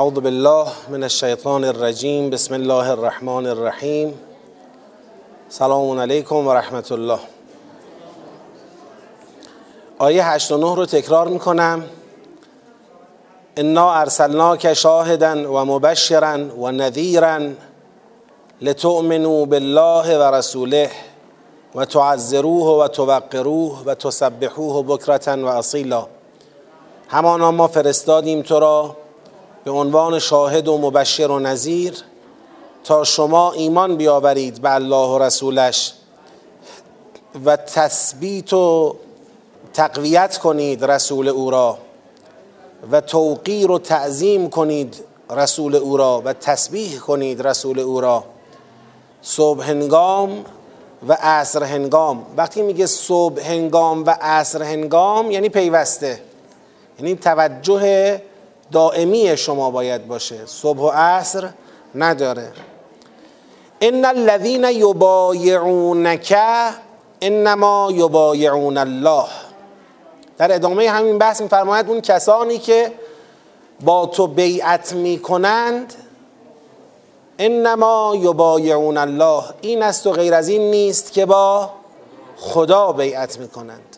اعوذ بالله من الشیطان الرجیم بسم الله الرحمن الرحیم سلام علیکم و الله. آیه 8 و 9 رو تکرار می‌کنم. انا ارسلناک شاهدا و مبشرا و نذیرا لتؤمنوا بالله و رسوله و تعذروه و توقروه و همانا ما فرستادیم تو را به عنوان شاهد و مبشر و نظیر تا شما ایمان بیاورید به الله و رسولش و تثبیت و تقویت کنید رسول او را و توقیر و تعظیم کنید رسول او را و تسبیح کنید رسول او را. صبح هنگام و عصر هنگام. وقتی میگه صبح هنگام و عصر هنگام یعنی پیوسته یعنی توجه دائمی شما باید باشه. صبح و عصر نداره. ان الذين يبايعونك انما يبايعون الله. در ادامه همین بحث میفرماید اون کسانی که با تو بیعت می‌کنند انما یبایعون الله. این است و غیر از این نیست که با خدا بیعت می‌کنند.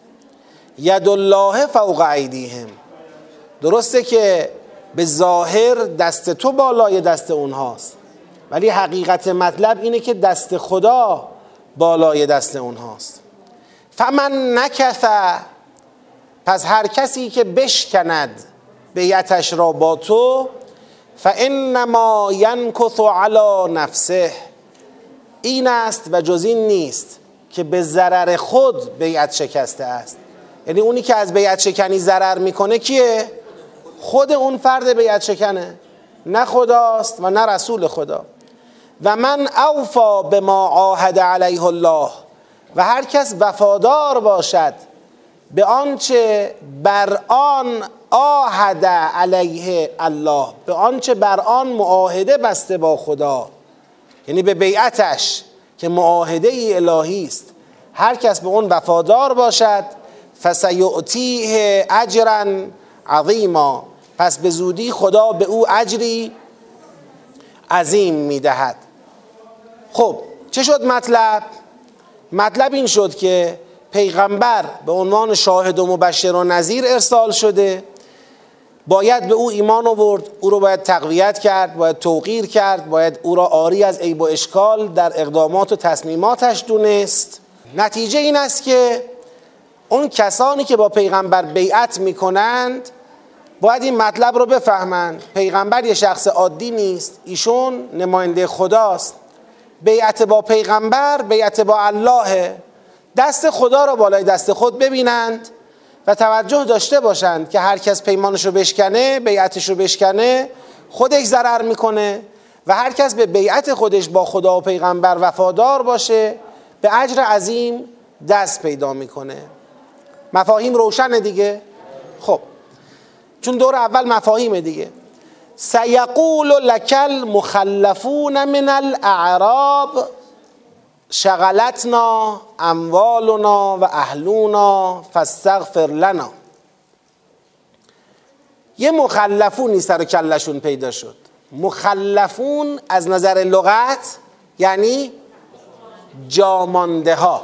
ید الله فوق ایدیهم. درسته که به ظاهر دست تو بالای دست اونهاست. ولی حقیقت مطلب اینه که دست خدا بالای دست اونهاست. فمن نکث پس هر کسی که بشکند بیعتش را با تو فانما ینکث علی نفسه. این است و جز این نیست که به ضرر خود بیعت شکسته است. یعنی اونی که از بیعت شکنی ضرر می‌کنه کیه؟ خود اون فرد بیعت شکنه نه خداست و نه رسول خدا. و من اوفا به ما عاهد علیه الله. و هر کس وفادار باشد به آنچه بر آن آهد علیه الله. به آنچه بر آن معاهده بسته با خدا. یعنی به بیعتش که معاهده ای الهی است. هر کس به اون وفادار باشد. فسیعطیه اجرا عظیما. پس به زودی خدا به او اجری عظیم می‌دهد. خب چه شد مطلب؟ مطلب این شد که پیغمبر به عنوان شاهد و مبشر و نظیر ارسال شده. باید به او ایمان آورد او رو باید تقویت کرد باید توقیر کرد باید او را آری از عیب و اشکال در اقدامات و تصمیماتش دونست. نتیجه این است که اون کسانی که با پیغمبر بیعت می‌کنند باید این مطلب رو بفهمند پیغمبر یه شخص عادی نیست. ایشون نماینده خداست. بیعت با پیغمبر بیعت با اللهه دست خدا را بالای دست خود ببینند و توجه داشته باشند که هر کس پیمانش رو بشکنه بیعتش رو بشکنه خودش ضرر می‌کنه و هر کس به بیعت خودش با خدا و پیغمبر وفادار باشه به اجر عظیم دست پیدا می‌کنه. مفاهیم روشنه دیگه. خب. چون دور اول مفاهیم دیگه. سیقول لکل مخلفون من الاعراب شغلتنا اموالنا و اهلونا فاستغفر لنا. یه مخلفونی سر کلشون پیدا شد. مخلفون از نظر لغت یعنی جامانده ها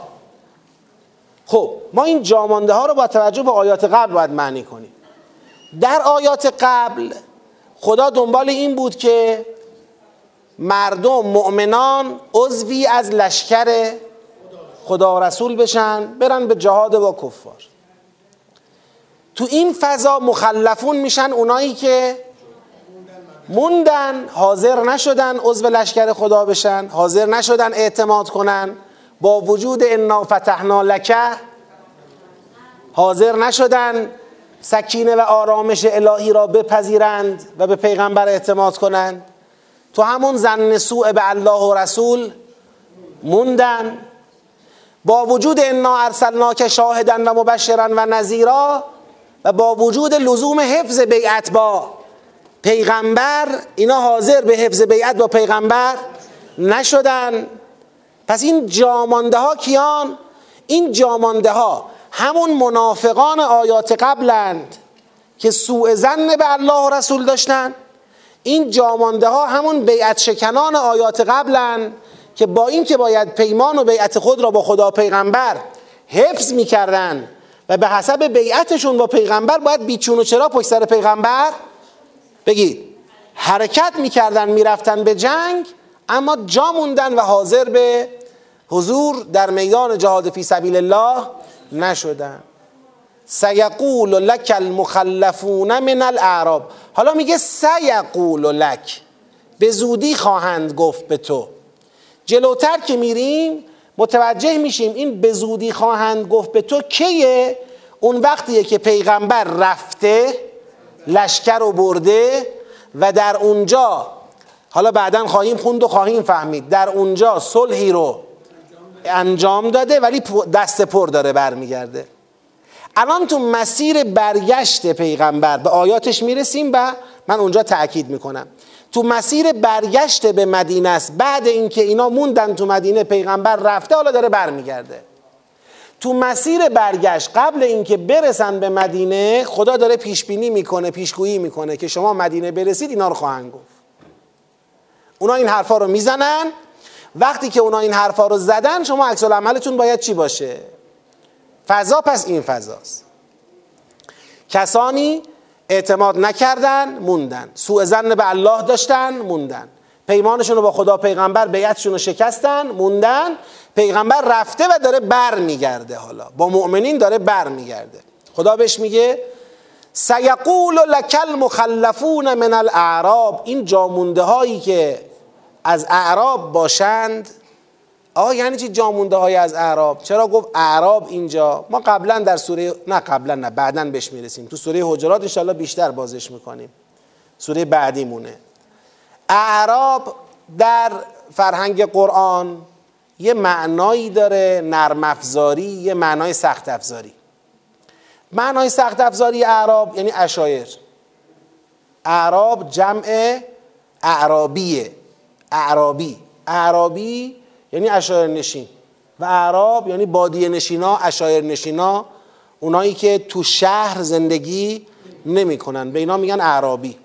خب ما این جامانده ها رو با توجه به آیات قبل باید معنی کنیم. در آیات قبل خدا دنبال این بود که مردم مؤمنان عضوی از لشکر خدا و رسول بشن برن به جهاد با کفار. تو این فضا مخلفون میشن اونایی که موندن حاضر نشدن عضو لشکر خدا بشن حاضر نشدن اعتماد کنن با وجود انا فتحنا لکه حاضر نشدن سکینه و آرامش الهی را بپذیرند و به پیغمبر اعتماد کنند. تو همون زن سوء به الله و رسول موندن. با وجود انا ارسلناک شاهدن و مبشرا و نظیرا و با وجود لزوم حفظ بیعت با پیغمبر اینا حاضر به حفظ بیعت با پیغمبر نشدن. پس این جامانده ها کیان؟ این جامانده ها همون منافقان آیات قبلند که سوء زن به الله و رسول داشتن. این جامانده ها همون بیعت شکنان آیات قبلن که با این که باید پیمان و بیعت خود را با خدا پیغمبر حفظ می‌کردن و به حسب بیعتشون با پیغمبر باید بیچون و چرا پشت سر پیغمبر؟ بگید حرکت می‌کردن می‌رفتن به جنگ اما جا موندن و حاضر به حضور در میدان جهاد فی سبیل الله نشدن. سیقول لک المخلفون من الاعراب حالا میگه سیقول لک. به زودی خواهند گفت به تو. جلوتر که میریم متوجه میشیم این به زودی خواهند گفت به تو کیه؟ اون وقتیه که پیغمبر رفته لشکر رو برده و در اونجا حالا بعدا خواهیم خوند و خواهیم فهمید. در اونجا صلحی رو انجام داده ولی دست پر داره برمیگرده. الان تو مسیر برگشت پیغمبر به آیاتش می‌رسیم و من اونجا تأکید می‌کنم. تو مسیر برگشت به مدینه است بعد اینکه اینا موندن تو مدینه پیغمبر رفته حالا داره برمیگرده. تو مسیر برگشت قبل اینکه برسن به مدینه خدا داره پیش بینی می‌کنه پیشگویی می‌کنه که شما مدینه برسید اینا رو خواهند گفت. اونا این حرفا رو می‌زنن وقتی که اونا این حرفا رو زدن شما عکس عملتون باید چی باشه؟ فضا پس این فضاست. کسانی اعتماد نکردن موندن. سوء زن به الله داشتن موندن. پیمانشون رو با خدا پیغمبر بیعتشون رو شکستن موندن. پیغمبر رفته و داره بر میگرده حالا. با مؤمنین داره بر میگرده خدا بهش میگه سیقول لکل مخلفون من الاعراب این جامونده هایی که از اعراب باشند. آقا یعنی چی جامونده های از اعراب؟ چرا گفت اعراب اینجا؟ ما قبلا در سوره نه قبلا نه بعدا بهش می‌رسیم. تو سوره حجرات انشاءالله بیشتر بازش می‌کنیم. سوره بعدی مونه اعراب در فرهنگ قرآن یه معنایی داره نرم افزاری یه معنای سخت افزاری. معنای سخت افزاری اعراب یعنی اشایر اعراب جمع اعرابیه. اعرابی. اعرابی یعنی اشایر نشین و اعراب یعنی بادیه نشینا اشایر نشینا اونایی که تو شهر زندگی نمی‌کنن. به اینا میگن اعرابی.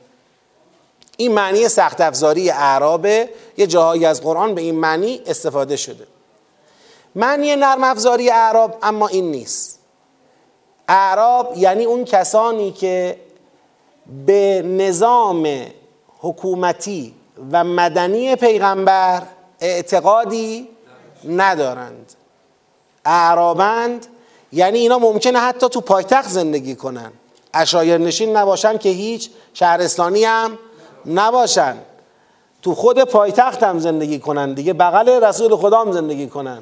این معنی سخت افزاری اعرابه. یه جاهایی از قرآن به این معنی استفاده شده. معنی نرم افزاری اعراب اما این نیست. اعراب یعنی اون کسانی که به نظام حکومتی و مدنی پیغمبر اعتقادی ندارند. اعرابند یعنی اینا ممکنه حتی تو پایتخت زندگی کنن. اشایر نشین نباشن که هیچ شهرستانی هم نباشن. تو خود پایتخت هم زندگی کنن دیگه بغل رسول خدا هم زندگی کنن.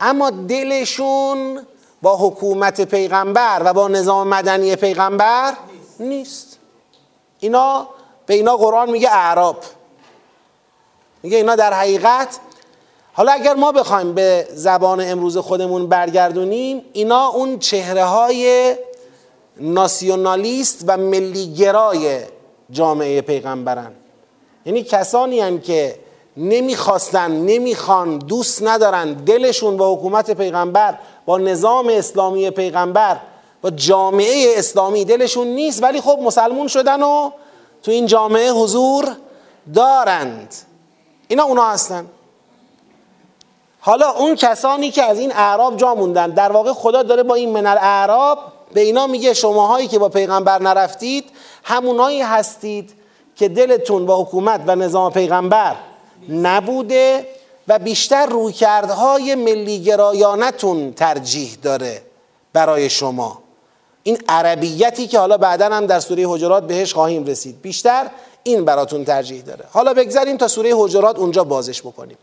اما دلشون با حکومت پیغمبر و با نظام مدنی پیغمبر نیست. اینا به اینا قرآن میگه اعراب. میگه اینا در حقیقت حالا اگر ما بخوایم به زبان امروز خودمون برگردونیم اینا اون چهره های ناسیونالیست و ملیگرای جامعه پیغمبرن. یعنی کسانی هم که نمی‌خواستن نمی‌خوان دوست ندارن دلشون با حکومت پیغمبر با نظام اسلامی پیغمبر با جامعه اسلامی دلشون نیست ولی خب مسلمون شدن و تو این جامعه حضور دارند. اینا اونا هستن. حالا اون کسانی که از این اعراب جا موندن در واقع خدا داره با این منل اعراب به اینا میگه شماهایی که با پیغمبر نرفتید همونایی هستید که دلتون با حکومت و نظام پیغمبر نبوده و بیشتر رویکردهای ملی گرایانتون ترجیح داره برای شما. این عربیتی که حالا بعدا هم در سوره حجرات بهش خواهیم رسید. بیشتر این براتون ترجیح داره. حالا بگذاریم تا سوره حجرات اونجا بازش بکنیم.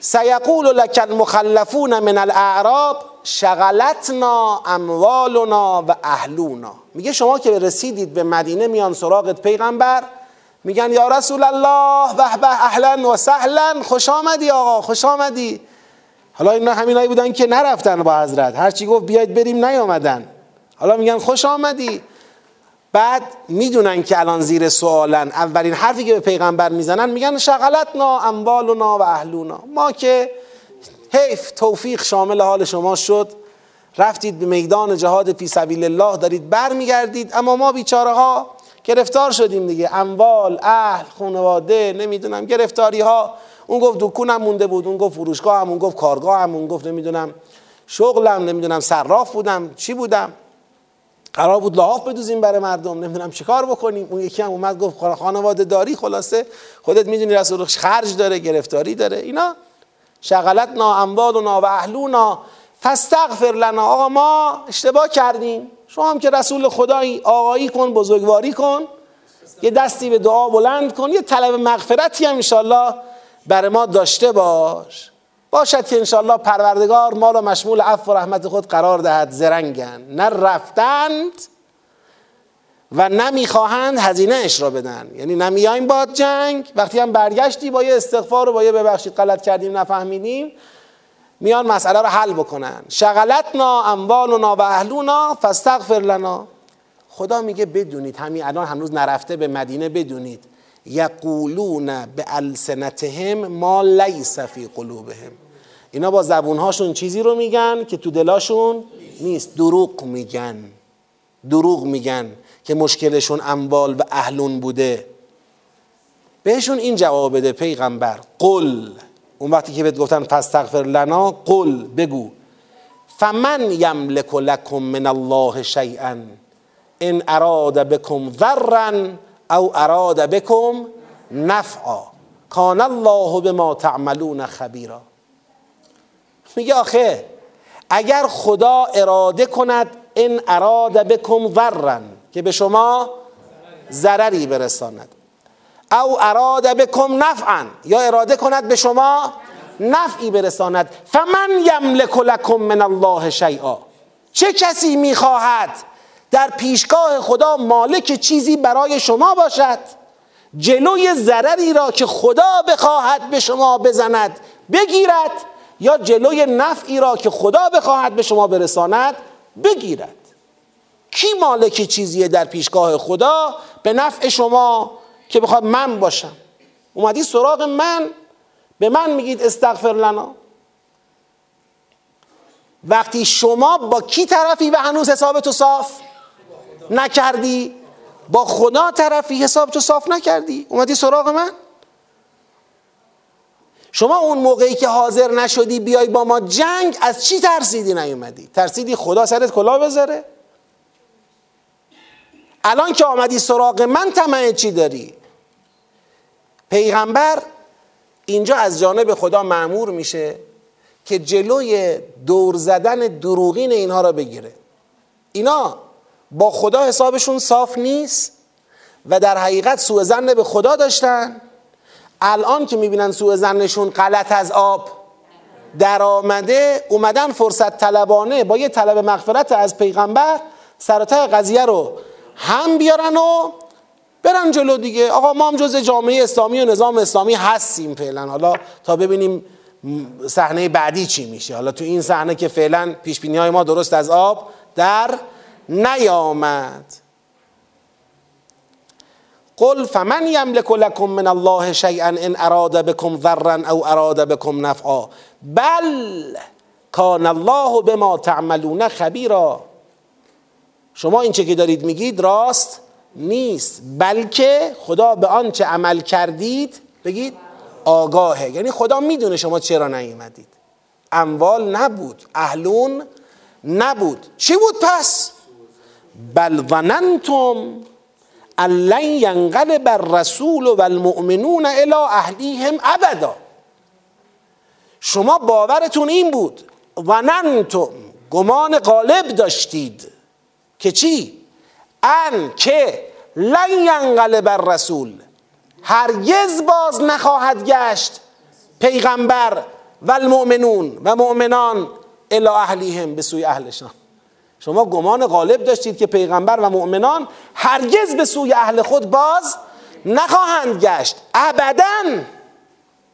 سیقول لک المخلفون من الاعراب شغلتنا اموالنا و اهلونا. میگه شما که رسیدید به مدینه میان سراغت پیغمبر میگن یا رسول الله به به اهلا و سهلا خوش آمدی آقا خوش آمدی. حالا اینا همینایی بودن که نرفتن با حضرت. هرچی گفت بیاید بریم نیامدن حالا میگن خوش آمدی. بعد می‌دونن که الان زیر سوالن. اولین حرفی که به پیغمبر می‌زنن میگن شغلتنا اموالنا و اهلونا. ما که حیف توفیق شامل حال شما شد. رفتید به میدان جهاد فی سبیل الله دارید برمیگردید. اما ما بیچاره ها گرفتار شدیم دیگه. اموال اهل خانواده نمی‌دونم گرفتاری ها اون گفت دکونم مونده بود اون گفت فروشگاه هم گفت کارگاه هم گفت نمی‌دونم شغلم نمی‌دونم صراف بودم چی بودم؟ قرار بود لحاف بدوزیم برای مردم نمی‌دونم چیکار بکنیم. اون یکی هم اومد گفت خانواده داری؟ خلاصه خودت می‌دونی رسول خرج داره گرفتاری داره. اینا شغلت نا اموال و نا و اهلونا فاستغفر لنا. آقا ما اشتباه کردیم. شما هم که رسول خدایی آقایی کن بزرگواری کن. یه دستی به دعا بلند کن. یه طلب مغفرتی هم انشالله بر ما داشته باش. باشد که انشالله پروردگار ما را مشمول عفو و رحمت خود قرار دهد زرنگن نه رفتند و نمی‌خواهند هزینه اش را بدن. یعنی نمیایم باد جنگ. وقتی هم برگشتی با یه استغفار و با یه ببخشید غلط کردیم نفهمیدیم میان مسئله رو حل بکنن. شغلتنا اموالنا و اهلونا فاستغفر لنا. خدا میگه بدونید همین الان هنوز نرفته به مدینه بدونید. یقولون به السنتهم ما لیس فی قلوبهم. اینا با زبونهاشون چیزی رو میگن که تو دلاشون نیست. دروغ میگن. دروغ میگن که مشکلشون اموال و اهلون بوده. بهشون این جواب بده پیغمبر. قل. اون وقتی که بهت گفتن فاستغفر لنا قل بگو. فمن یملک لکم من الله شیئا؟ ان اراد بكم ضرا او اراد بكم نفعا. کان الله بما تعملون خبیرا. میگه آخه اگر خدا اراده کند ان اراد بكم ضرا که به شما ضرری برساند. او اراد بكم نفعا یا اراده کند به شما نفعی برساند. فمن یملک لکم من الله شیئا. چه کسی می‌خواهد در پیشگاه خدا مالک چیزی برای شما باشد؟ جلوی ضرری را که خدا بخواهد به شما بزند بگیرد یا جلوی نفعی را که خدا بخواهد به شما برساند بگیرد. کی مالک چیزیه در پیشگاه خدا؟ به نفع شما که بخواد من باشم. اومدی سراغ من به من میگید استغفر لنا. وقتی شما با کی طرفی و هنوز حساب تو صاف نکردی؟ با خدا طرفی حساب تو صاف نکردی. اومدی سراغ من؟ شما اون موقعی که حاضر نشدی بیای با ما جنگ از چی ترسیدی نیومدی؟ ترسیدی خدا سرت کلا بذاره؟ الان که آمدی سراغ من طمع چی داری؟ پیغمبر اینجا از جانب خدا معمور میشه که جلوی دور زدن دروغین اینها را بگیره. اینا با خدا حسابشون صاف نیست و در حقیقت سوء به خدا داشتن. الان که می‌بینن سوء زنشون غلط از آب در آمده اومدن فرصت طلبانه با یه طلب مغفرت از پیغمبر سرطه قضیه رو هم بیارن و برن جلو دیگه. آقا ما هم جز جامعه اسلامی و نظام اسلامی هستیم فعلا. حالا تا ببینیم صحنه بعدی چی میشه. حالا تو این صحنه که فعلا پیش های ما درست از آب در نیامد. قل فمن یملک لکم من الله شیئا ان اراد بكم ضرا او اراد بكم نفعا. بل کان الله بما تعملون خبیرا. شما این چه که دارید میگید راست نیست بلکه خدا به آنچه عمل کردید بگید آگاهه. یعنی خدا می‌دونه شما چرا نیومدید. اموال نبود اهلون نبود. چی بود پس؟ بل ظننتم ان لن ینقلب الرسول و المؤمنون الى اهلیهم ابدا شما باورتون این بود. ظننتم. گمان غالب داشتید. که چی؟ ان که لن ینقلب الرسول. هرگز باز نخواهد گشت پیغمبر و المؤمنون و مؤمنان الی اهلیهم به سوی اهلشان. شما گمان غالب داشتید که پیغمبر و مؤمنان هرگز به سوی اهل خود باز نخواهند گشت. ابدا.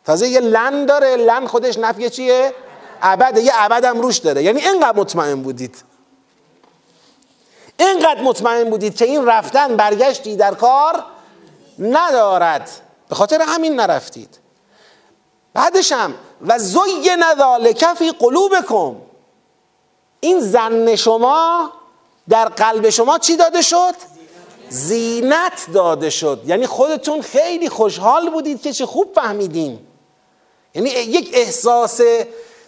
تازه یه لن داره. لن خودش نفیه چیه؟ ابد. یه ابد هم روش داره. یعنی اینقدر مطمئن بودید. اینقدر مطمئن بودید که این رفتن برگشتی در کار ندارد. به خاطر همین نرفتید. بعدش هم و زوی ذالک فی قلوبکم. این زن شما در قلب شما چی داده شد؟ زینت داده شد. یعنی خودتون خیلی خوشحال بودید که چه خوب فهمیدیم یعنی یک احساس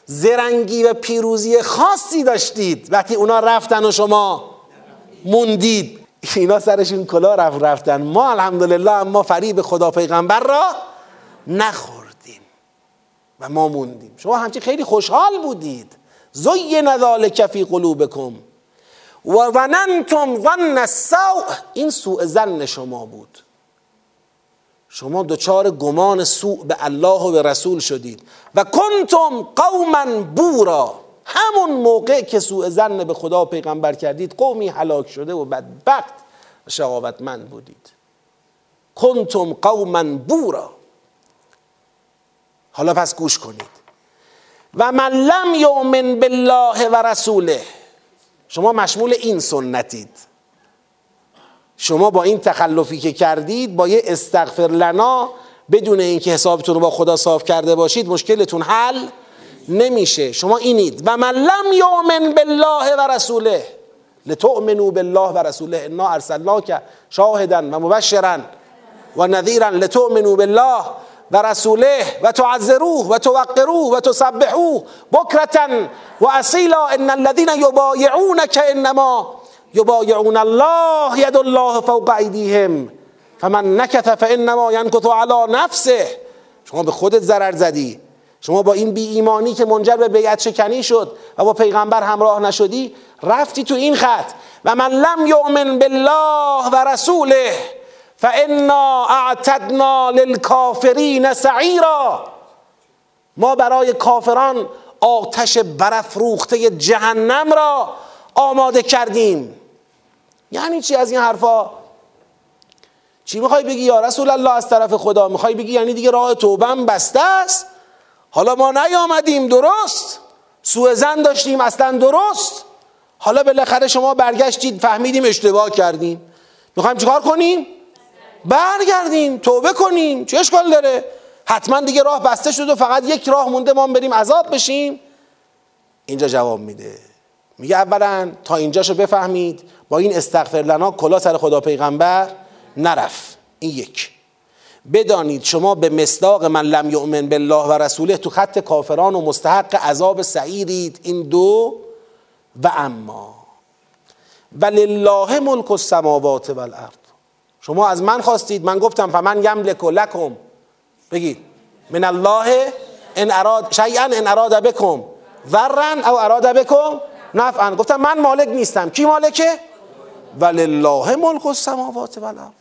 زرنگی و پیروزی خاصی داشتید وقتی اونا رفتن و شما موندید. اینا سرشون کلا رفت رفتن. ما الحمدلله اما فریب خدا پیغمبر را نخوردیم و ما موندیم. شما همچی خیلی خوشحال بودید. زی ذالک فی قلوبکم. و ظننتم ظن السوء. این سوء زن شما بود. شما دچار گمان سوء به الله و به رسول شدید. و کنتم قوما بورا. همون موقع که سوء زن به خدا و پیغمبر کردید قومی هلاک شده و بدبخت شقاوتمند بودید. کنتم قوما بورا. حالا پس گوش کنید. و من لم یؤمن بالله و رسوله. شما مشمول این سنتید. شما با این تخلفی که کردید با یه استغفر لنا بدون اینکه حسابتون رو با خدا صاف کرده باشید مشکلتون حل نمیشه. شما اینید. و من لم یؤمن بالله و رسوله. لتؤمنوا بالله و رسوله. انا ارسلناک شاهدا و مبشرا و نذیرا. لتؤمنوا بالله و رسوله و تعذروه و توقروه و تسبحوه بکرتا و اصیلا ان الذين يبايعونك انما يبايعون الله ید الله فوق ایدیهم فمن نکث فانما ینکث على نفسه. شما به خودت ضرر زدی. شما با این بی ایمانی که منجر به بیعت شکنی شد و با پیغمبر همراه نشدی رفتی تو این خط. و من لم یؤمن بالله و رسوله. فانا اعتدنا للکافرین سعیرا ما برای کافران آتش برافروخته جهنم را آماده کردیم. یعنی چی از این حرفا؟ چی می‌خوای بگی یا رسول الله از طرف خدا؟ می‌خوای بگی یعنی دیگه راه توبم بسته است؟ حالا ما نیامدیم درست. سوء زن داشتیم اصلا درست. حالا بالاخره شما برگشتید فهمیدیم اشتباه کردیم. می‌خوایم چیکار کنیم؟ برگردیم توبه کنیم. چه اشکال داره؟ حتما دیگه راه بسته شد و فقط یک راه مونده ما بریم عذاب بشیم. اینجا جواب میده. میگه اولا تا اینجاشو بفهمید با این استغفر لنا کلا سر خدا پیغمبر نرف این یک. بدانید شما به مصداق من لم یؤمن بالله و رسوله تو خط کافران و مستحق عذاب سعیرید. این دو. و اما. ولله ملک السماوات والارض. شما از من خواستید. من گفتم فمن یملک لکم. بگید. من الله ان اراد شیئا ان اراد بکم. ضرا او اراد بکم؟ نفعا. گفتم من مالک نیستم. کی مالکه ولله ملک السماوات والارض.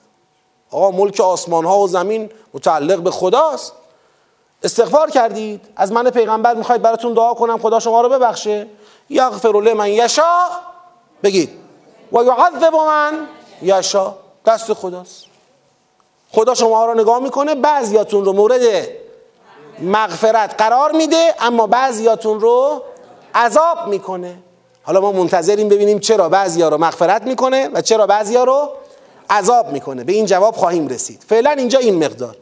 آقا ملک آسمان ها و زمین متعلق به خداست. استغفار کردید. از من پیغمبر می‌خواید براتون دعا کنم خدا شما رو ببخشه. یغفر لمن یشا بگید. و یعذب من یشا دست خداست. خدا شما رو نگاه می‌کنه بعضیاتون رو مورد مغفرت قرار میده اما بعضیاتون رو عذاب می‌کنه. حالا ما منتظریم ببینیم چرا بعضیا رو مغفرت می‌کنه و چرا بعضیا رو عذاب می‌کنه. به این جواب خواهیم رسید. فعلا اینجا این مقدار.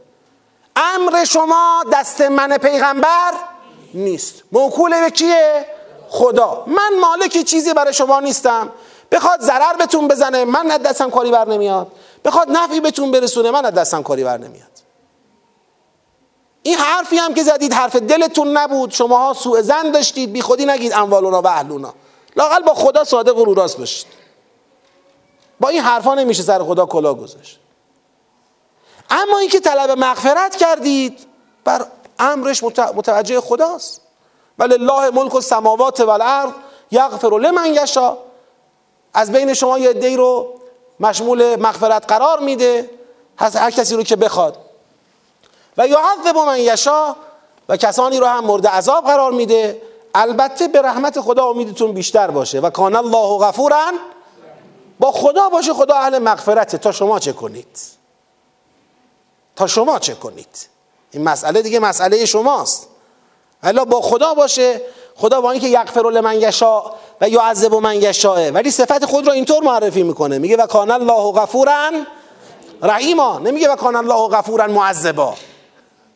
امر شما دست من پیغمبر نیست. موکول به کیه؟ خدا. من مالک چیزی برای شما نیستم. بخواد ضرر بهتون بزنه من از دستم کاری بر نمیاد. بخواد نفعی بهتون برسونه من از دستم کاری بر نمیاد. این حرفی هم که زدید حرف دلتون نبود. شماها سوء زن داشتید بی خودی نگید اموالونا و اهلونا. لاقل با خدا صادق و روراست باشید. با این حرفا نمیشه سر خدا کلا گذاشت. اما اینکه طلب مغفرت کردید بر امرش متوجه خداست. ولی الله ملک السماوات والارض یغفر لمن یشا از بین شما یه دی رو مشمول مغفرت قرار میده هر کسی رو که بخواد. و یعذب من یشا و کسانی رو هم مورد عذاب قرار میده. البته به رحمت خدا امیدتون بیشتر باشه. و کان الله غفورا با خدا باشه خدا اهل مغفرته. تا شما چه کنید؟ تا شما چه کنید؟ این مسئله دیگه مسئله شماست. الا با خدا باشه. خدا با اینکه یغفر لمن یشا و یعذب من یشاء. ولی صفت خود رو اینطور معرفی می‌کنه. میگه و کان الله غفورا رحیما. نمیگه و کان الله غفورا معذبا.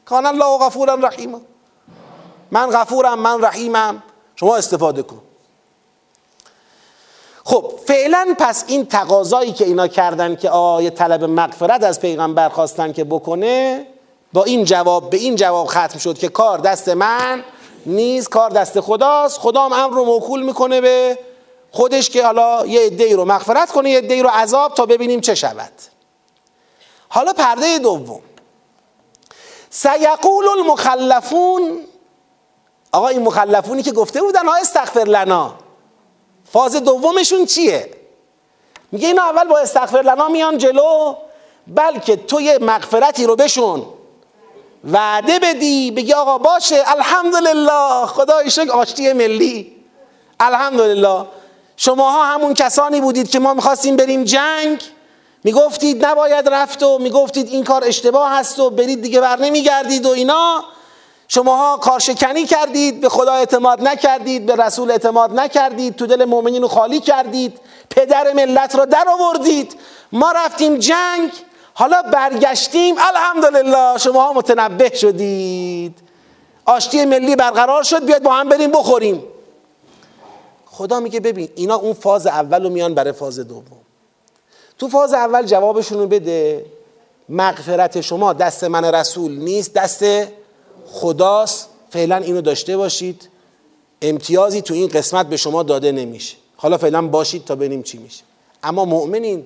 کان الله غفورا رحیما. من غفورم من رحیمم. شما استفاده کن. خب فعلا پس این تقاضایی که اینا کردن که آیه طلب مغفرت از پیغمبر خواستن که بکنه با این جواب به این جواب ختم شد که کار دست من نیست کار دست خداست. خدا هم امر رو موکول می‌کنه به خودش که حالا یه عده رو مغفرت کنه یه عده رو عذاب تا ببینیم چه شود. حالا پرده دوم. سیقول المخلفون. آقا این مخلفونی که گفته بودن ها استغفر لنا. فاز دومشون چیه؟ میگه اینا اول با استغفر لنا میان جلو بلکه تو یه مغفرتی رو بشون. وعده بدی بگی آقا باشه. الحمدلله. خدای شکر آشتی ملی. الحمدلله. شماها همون کسانی بودید که ما می‌خواستیم بریم جنگ. می‌گفتید نباید رفت و می‌گفتید این کار اشتباه هست و برید دیگه بر نمیگردید و اینا. شماها کارشکنی کردید به خدا اعتماد نکردید به رسول اعتماد نکردید تو دل مؤمنین رو خالی کردید پدر ملت رو در آوردید. ما رفتیم جنگ. حالا برگشتیم. الحمدلله شماها متنبه شدید. آشتی ملی برقرار شد. بیاد با هم بریم بخوریم. خدا میگه ببین اینا اون فاز اول رو میان برای فاز دوم. تو فاز اول جوابشون رو بده. مغفرت شما دست من رسول نیست دست خداست. فعلا اینو داشته باشید. امتیازی تو این قسمت به شما داده نمیشه. حالا فعلا باشید تا ببینیم چی میشه. اما مؤمنین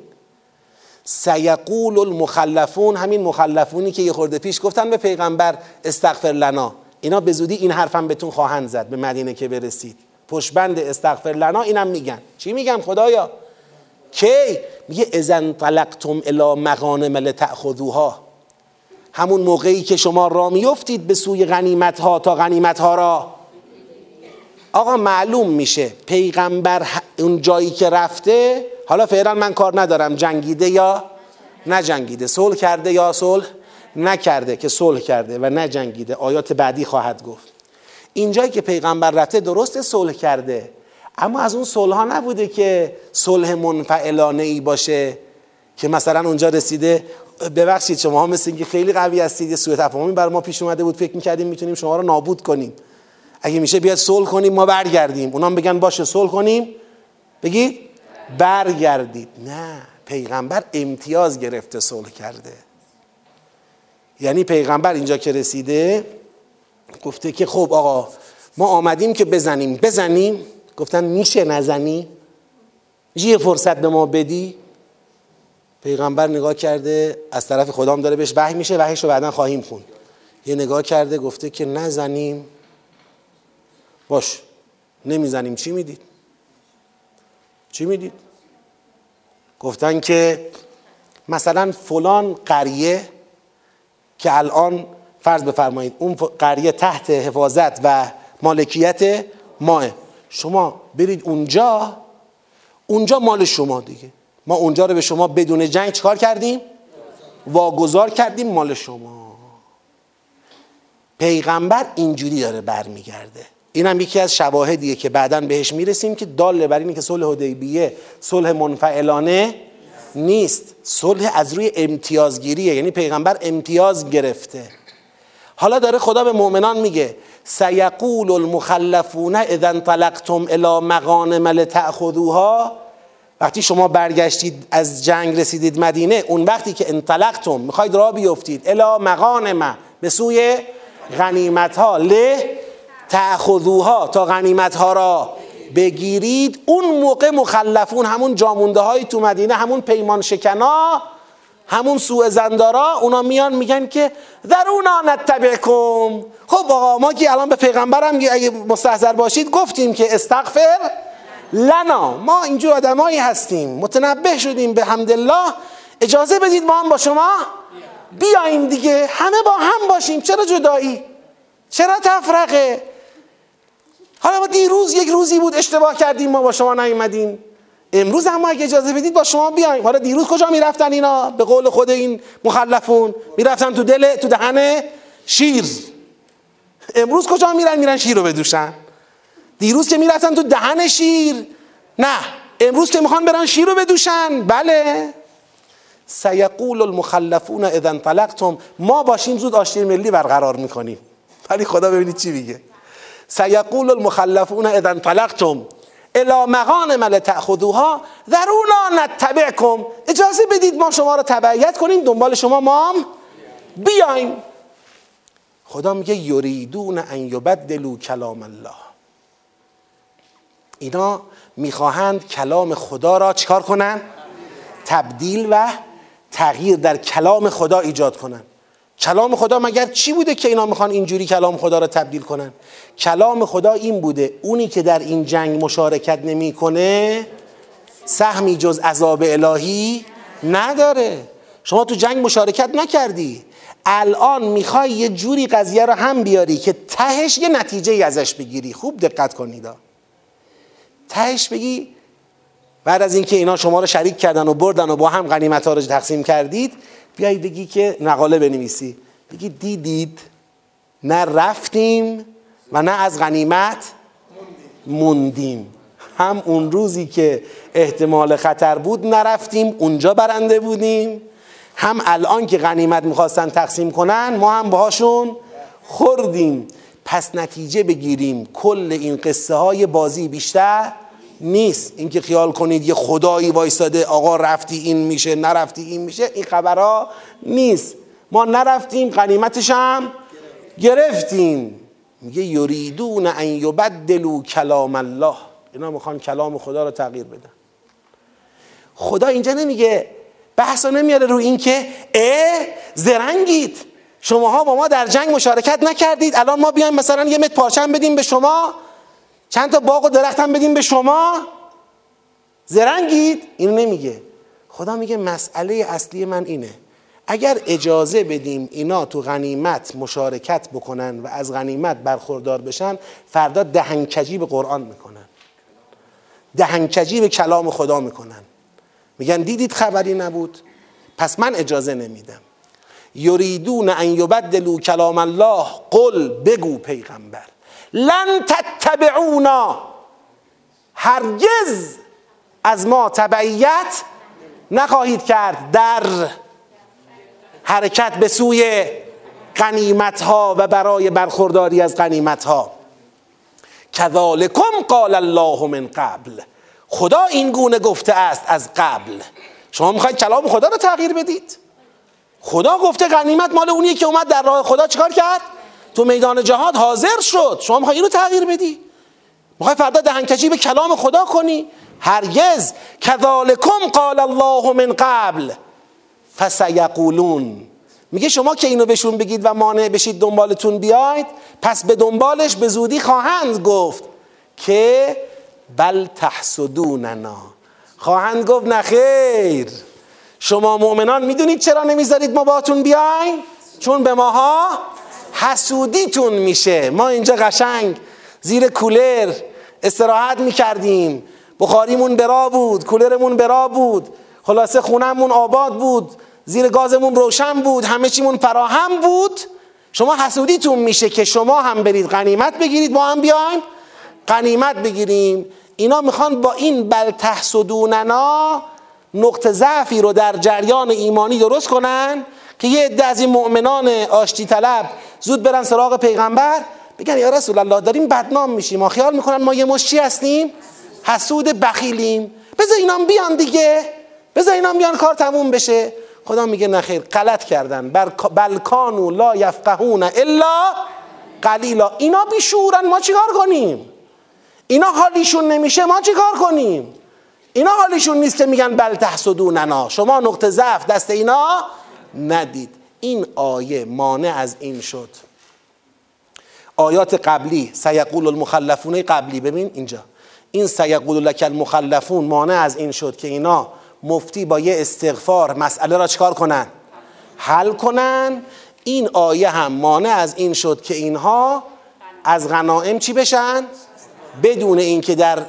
سیقول المخلفون همین مخلفونی که یه خورده پیش گفتن به پیغمبر استغفر لنا. اینا به زودی این حرفم بهتون خواهند زد به مدینه که برسید. پشبند استغفر لنا اینم میگن. چی میگن خدایا؟ کی؟ میگه اذن طلقتم الی مغانم لتأخذوها. همون موقعی که شما را میفتید به سوی غنیمت ها تا غنیمت ها را. آقا معلوم میشه پیغمبر اون جایی که رفته حالا فعلا من کار ندارم. جنگیده یا نجنگیده؟ صلح کرده یا صلح نکرده که صلح کرده و نجنگیده؟ آیات بعدی خواهد گفت. اینجایی که پیغمبر رفته درست صلح کرده. اما از اون صلح ها نبوده که صلح منفعلانه ای باشه که مثلا اونجا رسیده ببخشید شما ها مثل خیلی قوی هستید یه سوء تفاهمی بر ما پیش اومده بود فکر می‌کردیم می‌تونیم شما رو نابود کنیم. اگه میشه بیاد صلح کنیم ما برگردیم. اونام بگن باشه صلح کنیم. بگید؟ برگردید. نه پیغمبر امتیاز گرفته صلح کرده. یعنی پیغمبر اینجا که رسیده گفته که خب آقا ما آمدیم که بزنیم. بزنیم؟ گفتن میشه نزنی؟ یه فرصت به ما بدی؟ پیغمبر نگاه کرده از طرف خدام داره بهش وحی میشه وحیش رو بعدا خواهیم خون. یه نگاه کرده گفته که نزنیم. باش نمی‌زنیم. چی می‌دید؟ چی می‌دید؟ گفتن که مثلا فلان قریه که الان فرض بفرمایید اون قریه تحت حفاظت و مالکیت ماه. شما برید اونجا اونجا مال شما دیگه. ما اونجا رو به شما بدون جنگ چکار کردیم؟ واگذار کردیم مال شما. پیغمبر اینجوری داره برمیگرده. این هم یکی از شواهدیه که بعدا بهش می‌رسیم که داله بر اینه که صلح حدیبیه صلح منفعلانه نیست. صلح از روی امتیازگیریه یعنی پیغمبر امتیاز گرفته. حالا داره خدا به مؤمنان میگه سیقول المخلفون اذا انطلقتم الى مغانم لتأخذوها. وقتی شما برگشتید از جنگ رسیدید مدینه اون وقتی که انطلقتم می‌خواید را بیفتید الا مغانم به سوی غنیمت ها له تأخذوها تا غنیمت ها را بگیرید. اون موقع مخلفون همون جامونده های تو مدینه همون پیمان شکنا همون سوء زندارا اونا میان میگن که درونا نتبعکم خب آقا ما که الان به پیغمبرم اگه مستحضر باشید گفتیم که استغفر لنا. ما اینجور آدمایی هستیم متنبه شدیم به حمدالله. اجازه بدید ما هم با شما بیاییم دیگه. همه با هم باشیم. چرا جدایی؟ چرا تفرقه؟ حالا ما دیروز یک روزی بود اشتباه کردیم ما با شما نیومدیم. امروز هم اگه اجازه بدید با شما بیایم. حالا دیروز کجا می‌رفتن اینا؟ به قول خود این مخلفون. می‌رفتن تو دل تو دهن شیر. امروز کجا میرن؟ میرن شیر رو بدوشن. دیروز که می‌رفتن تو دهن شیر. نه امروز که می‌خوان برن شیر رو بدوشن. بله. سیقول المخلفون اذا انطلقتم ما باشیم زود آشتی ملی برقرار می‌کنیم. ولی خدا ببینید چی میگه. سیقول المخلفون اذا انطلقتم الا مغانم لتأخذوها ذرونا نتبعکم. اجازه بدید ما شما رو تبعیت کنیم دنبال شما ما هم بیایم. خدا میگه یریدون ان یبدلوا کلام الله. اینا می‌خواهند کلام خدا را چکار کنن؟ تبدیل و تغییر در کلام خدا ایجاد کنن. کلام خدا مگر چی بوده که اینا می‌خوان اینجوری کلام خدا را تبدیل کنن؟ کلام خدا این بوده اونی که در این جنگ مشارکت نمی‌کنه سهمی جز عذاب الهی نداره. شما تو جنگ مشارکت نکردی. الان می‌خوای یه جوری قضیه رو هم بیاری که تهش یه نتیجه ای ازش بگیری. خوب دقت کنید. تهش بگی بعد از اینکه اینا شما رو شریک کردن و بردن و با هم غنیمت ها رو تقسیم کردید بیایی بگی که نقاله بنویسی. بگی دیدید نه رفتیم و نه از غنیمت موندیم. هم اون روزی که احتمال خطر بود نرفتیم اونجا برنده بودیم. هم الان که غنیمت می‌خواستن تقسیم کنن ما هم باهاشون خوردیم. پس نتیجه بگیریم کل این قصه های بازی بیشتر نیست. اینکه خیال کنید یه خدایی وایستاده آقا رفتی این میشه نرفتی این میشه این خبرها نیست. ما نرفتیم غنیمتش هم گرفتیم. میگه یریدون ان یبدلوا کلام الله. اینا می‌خوان کلام خدا رو تغییر بدن. خدا اینجا نمیگه بحثا نمیاره رو این که اه زرنگید. شماها با ما در جنگ مشارکت نکردید. الان ما بیایم مثلا یه مت پارچم بدیم به شما. چند تا باغ و درخت هم بدیم به شما؟ زرنگید؟ اینو نمیگه. خدا میگه مسئله اصلی من اینه. اگر اجازه بدیم اینا تو غنیمت مشارکت بکنن و از غنیمت برخوردار بشن فردا دهنکجی به قرآن می‌کنن. دهنکجی به کلام خدا می‌کنن. میگن دیدید خبری نبود؟ پس من اجازه نمیدم. یریدون ان یبدلوا کلام الله قل بگو پیغمبر. لن تتبعونا. هرگز از ما تبعیت نخواهید کرد. در حرکت به سوی قنیمت ها و برای برخورداری از قنیمت ها کذالکم قال الله من قبل. خدا این گونه گفته است از قبل. شما می‌خواید کلام خدا رو تغییر بدید؟ خدا گفته غنیمت مال اونیه که اومد در راه خدا چیکار کرد؟ تو میدان جهاد حاضر شد. شما می‌خوای اینو تغییر بدی؟ می‌خوای فردا دهنکجی به کلام خدا کنی؟ هرگز. کذالکم قال الله من قبل. فسیقولون. میگه شما که اینو بهشون بگید و مانع بشید دنبالتون بیاید پس به دنبالش به زودی خواهند گفت که بل تحسدوننا. خواهند گفت نخیر شما مؤمنان می‌دونید چرا نمی‌ذارید ما باتون بیایم؟ چون به ماها حسودیتون میشه. ما اینجا قشنگ زیر کولر استراحت می‌کردیم. بخاریمون برا بود کولرمون برا بود. خلاصه خونمون آباد بود زیر گازمون روشن بود همه چیمون فراهم بود. شما حسودیتون میشه که شما هم برید غنیمت بگیرید ما هم بیایم غنیمت بگیریم. اینا می‌خوان با این بل تحسدوننا نقطه ضعفی رو در جریان ایمانی درست کنن. که یه عده از این مؤمنان آشتی طلب زود برن سراغ پیغمبر بگن یا رسول الله داریم بدنام میشیم ما خیال می‌کنن ما یه مشتی هستیم حسود بخیلیم. بذار اینام بیان دیگه بذار اینام بیان کار تموم بشه. خدا میگه نخیر غلط کردن. بلکانو لا یفقهون الا قلیلا. اینا بیشورن ما چیکار کنیم؟ اینا حالیشون نمیشه ما چیکار کنیم؟ اینا حالیشون نیست که میگن بل تحسدوننا. شما نقطه ضعف دست اینا ندید. این آیه مانع از این شد. آیات قبلی سیقول المخلفون. قبلی ببین اینجا. این سیقول لک المخلفون مانع از این شد که اینا مفتی با یه استغفار مسئله را چکار کنن؟ حل کنن. این آیه هم مانع از این شد که اینها از غنائم چی بشن؟ بدون اینکه در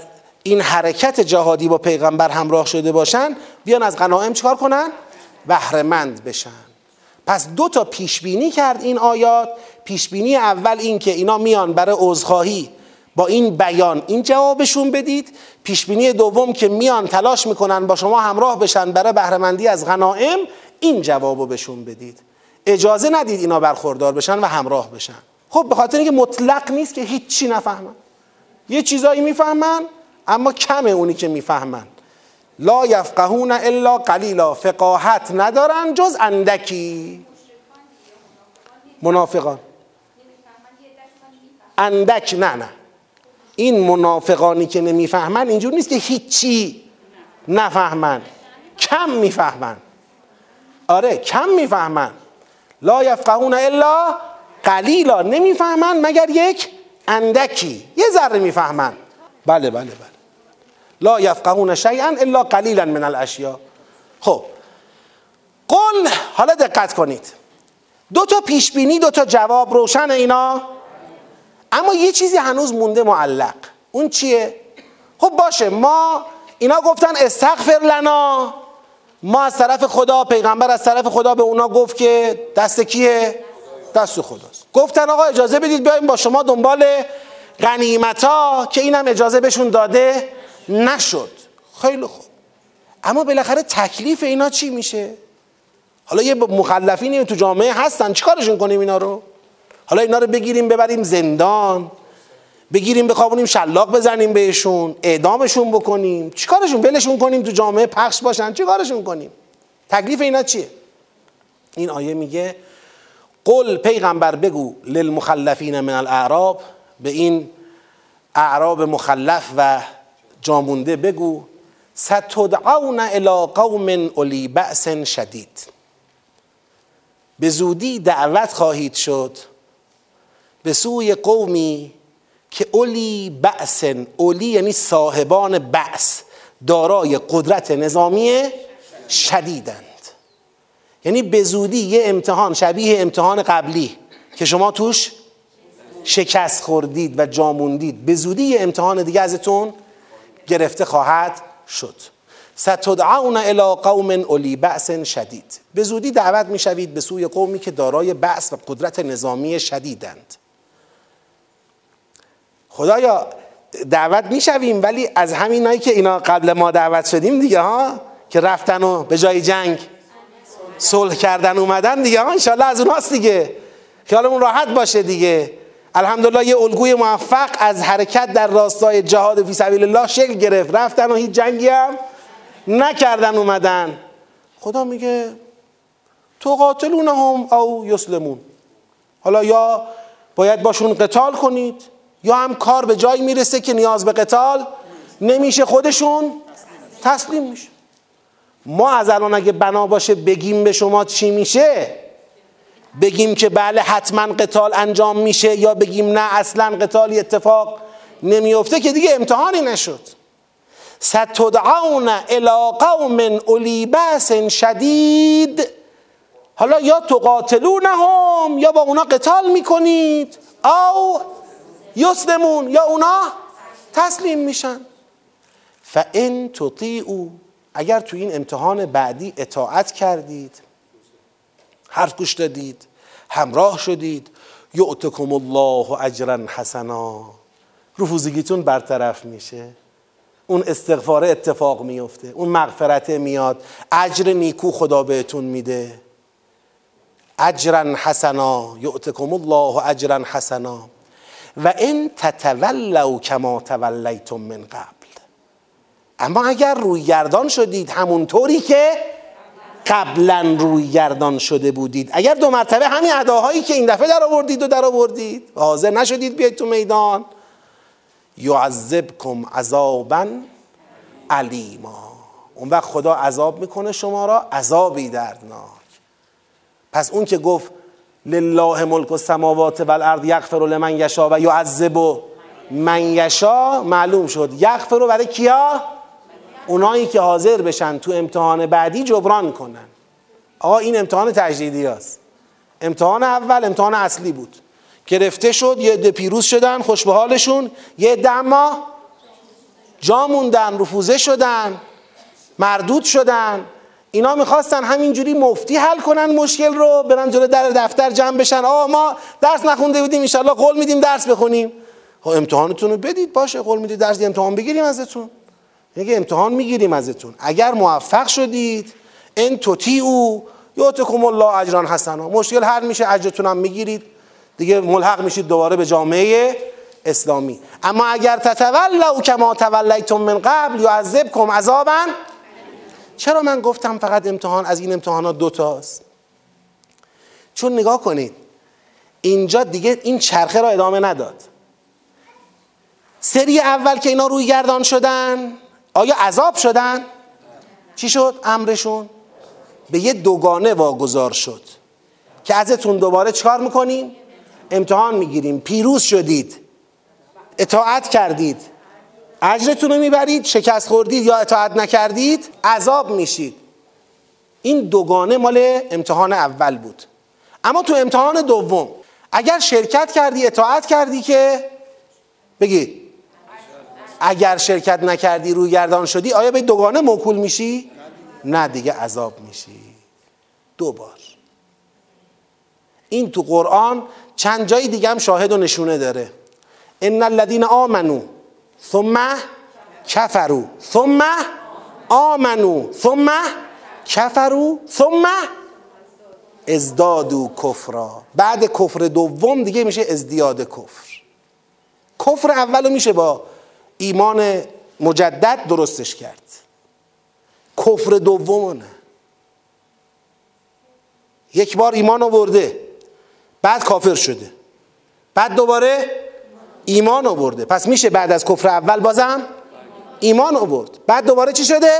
این حرکت جهادی با پیغمبر همراه شده باشن بیان از غنائم چکار کنن؟ بهرهمند بشن. پس دو تا پیش بینی کرد این آیات. پیش بینی اول این که اینا میان برای عذرخواهی. با این بیان این جوابشون بدید. پیش بینی دوم که میان تلاش می‌کنن با شما همراه بشن برای بهرهمندی از غنائم این جوابو بهشون بدید. اجازه ندید اینا برخوردار بشن و همراه بشن. خب به خاطر اینکه مطلق نیست که هیچی نفهمن. یه چیزایی می‌فهمن اما کمه اونی که می‌فهمن. لا یفقهون الا قلیلا فقاهت ندارن جز اندکی. منافقان. اندک نه نه. این منافقانی که نمی‌فهمن اینجور نیست که هیچی نفهمن. کم می‌فهمن. آره کم می‌فهمن. لا یفقهون الا قلیلا. نمی‌فهمن مگر یک اندکی. یه ذره می‌فهمن. بله بله بله. لا یفقهون شیئا الا قلیلا من الاشیاء. خب. قل حالا دقت کنید. دو تا پیش بینی دو تا جواب روشن اینا؟ اما یه چیزی هنوز مونده معلق. اون چیه؟ خب باشه ما اینا گفتن استغفر لنا. ما از طرف خدا پیغمبر از طرف خدا به اونا گفت که دست کیه؟ دست خداست. گفتن آقا اجازه بدید بیایم با شما دنبال غنیمت ها که اینم اجازه بهشون داده. نشد. خیلی خوب. اما بالاخره تکلیف اینا چی میشه؟ حالا یه مخلفینی تو جامعه هستن چیکارشون کنیم اینا رو؟ حالا اینا رو بگیریم ببریم زندان بگیریم بخوابونیم شلاق بزنیم بهشون اعدامشون بکنیم. چیکارشون؟ ولشون کنیم تو جامعه پخش باشن چیکارشون کنیم؟ تکلیف اینا چیه؟ این آیه میگه قل پیغمبر بگو للمخلفین من الاعراب به این اعراب مخلف و جامونده بگو ستدعون الى قوم اولی بأس شدید. به زودی دعوت خواهید شد به سوی قومی که اولی بأس اولی یعنی صاحبان بأس دارای قدرت نظامی شدیدند. یعنی به زودی یه امتحان شبیه امتحان قبلی که شما توش شکست خوردید و جاموندید. به زودی یه امتحان دیگه ازتون گرفته خواهد شد. ستدعون الى قوم اولی بأس شدید. به زودی دعوت می‌شوید به سوی قومی که دارای بأس و قدرت نظامی شدیدند. خدایا دعوت می‌شویم ولی از همینایی که اینا قبل ما دعوت شدیم دیگه ها؟ که رفتن و به جای جنگ صلح کردن اومدن دیگه ها؟ انشالله از اوناست دیگه. خیالمون راحت باشه دیگه. الحمدلله یه الگوی موفق از حرکت در راستای جهاد فی سبیل الله شکل گرفت. رفتن و هیچ جنگی هم نکردن اومدن. خدا میگه تو قاتلونهم او یسلمون. حالا یا باید باشون قتال کنید یا هم کار به جایی می‌رسه که نیاز به قتال نمیشه خودشون تسلیم میشه. ما از الان اگه بنا باشه بگیم به شما چی میشه بگیم که بله حتما قتال انجام میشه یا بگیم نه اصلا قتالی اتفاق نمیفته که دیگه امتحانی نشد. ستدعون الى قوم اولی بأس شدید. حالا یا تقاتلونهم یا با اونا قتال می‌کنید او یسلمون یا اونا تسلیم میشن. فان تطیعوا اگر تو این امتحان بعدی اطاعت کردید حرف گوش دادید همراه شدید. یعتکم الله اجرا حسنا. رفوزگیتون برطرف میشه. اون استغفار اتفاق میفته. اون مغفرت میاد. اجر نیکو خدا بهتون میده. اجرا حسنا. یعتکم الله اجرا حسنا. و این تتولوا کما تولیتم من قبل. اما اگر روی گردان شدید همونطوری که قبلا روی گردان شده بودید. اگر دو مرتبه همین اداهایی که این دفعه در آوردید و در آوردید. حاضر نشدید بیاید تو میدان. یعذبکم عذابا علیما اون وقت خدا عذاب می‌کنه شما را عذابی دردناک. پس اون که گفت لله ملک السماوات والارض یغفر لمن یشا و یعذب من یشا معلوم شد. یغفر برای کیا؟ اونایی که حاضر بشن تو امتحان بعدی جبران کنن. آقا این امتحان تجدیدی هست. امتحان اول امتحان اصلی بود. گرفته شد یه عده پیروز شدن خوش به حالشون. یه عده اما جا موندن رفوزه شدن مردود شدن. اینا می‌خواستن همینجوری مفتی حل کنن مشکل رو برن جلو در دفتر جمع بشن. آقا ما درس نخونده بودیم انشالله قول میدیم درس بخونیم. خب امتحانتون رو بدید باشه قول می‌دید درس امتحان بگیریم ازتون. میگه امتحان می‌گیریم ازتون. اگر موفق شدید ان توتی او یعطکم الله اجران حسنا. مشکل حل میشه اجرتون هم می‌گیرید. دیگه ملحق میشید دوباره به جامعه اسلامی. اما اگر تتولوا کما تولیتم من قبل یعذبکم عذابا. چرا من گفتم فقط امتحان؟ از این امتحانات دوتاست چون نگاه کنید اینجا دیگه این چرخه را ادامه نداد. سری اول که اینا روی گردان شدن آیا عذاب شدن؟ چی شد امرشون؟ به یه دوگانه واگذار شد که ازتون دوباره چکار می‌کنیم؟ امتحان می‌گیریم پیروز شدید اطاعت کردید اجرتون رو می‌برید شکست خوردید یا اطاعت نکردید عذاب میشید این دوگانه مال امتحان اول بود اما تو امتحان دوم اگر شرکت کردی اطاعت کردی که بگی اگر شرکت نکردی روی گردان شدی آیا به دوگانه موکول میشی؟ نه دیگه عذاب میشی. دو بار. این تو قرآن چند جای دیگه هم شاهد و نشونه داره. ان الذين آمنو ثم کفرو ثم آمنو ثم کفرو ثم ازدادو کفرا. بعد کفر دوم دیگه میشه ازدیاد کفر. کفر اولو میشه با ایمان مجدد درستش کرد. کفر دوم نه یک بار ایمان آورده. بعد کافر شده. بعد دوباره ایمان آورده. پس میشه بعد از کفر اول بازم ایمان آورد. بعد دوباره چی شده؟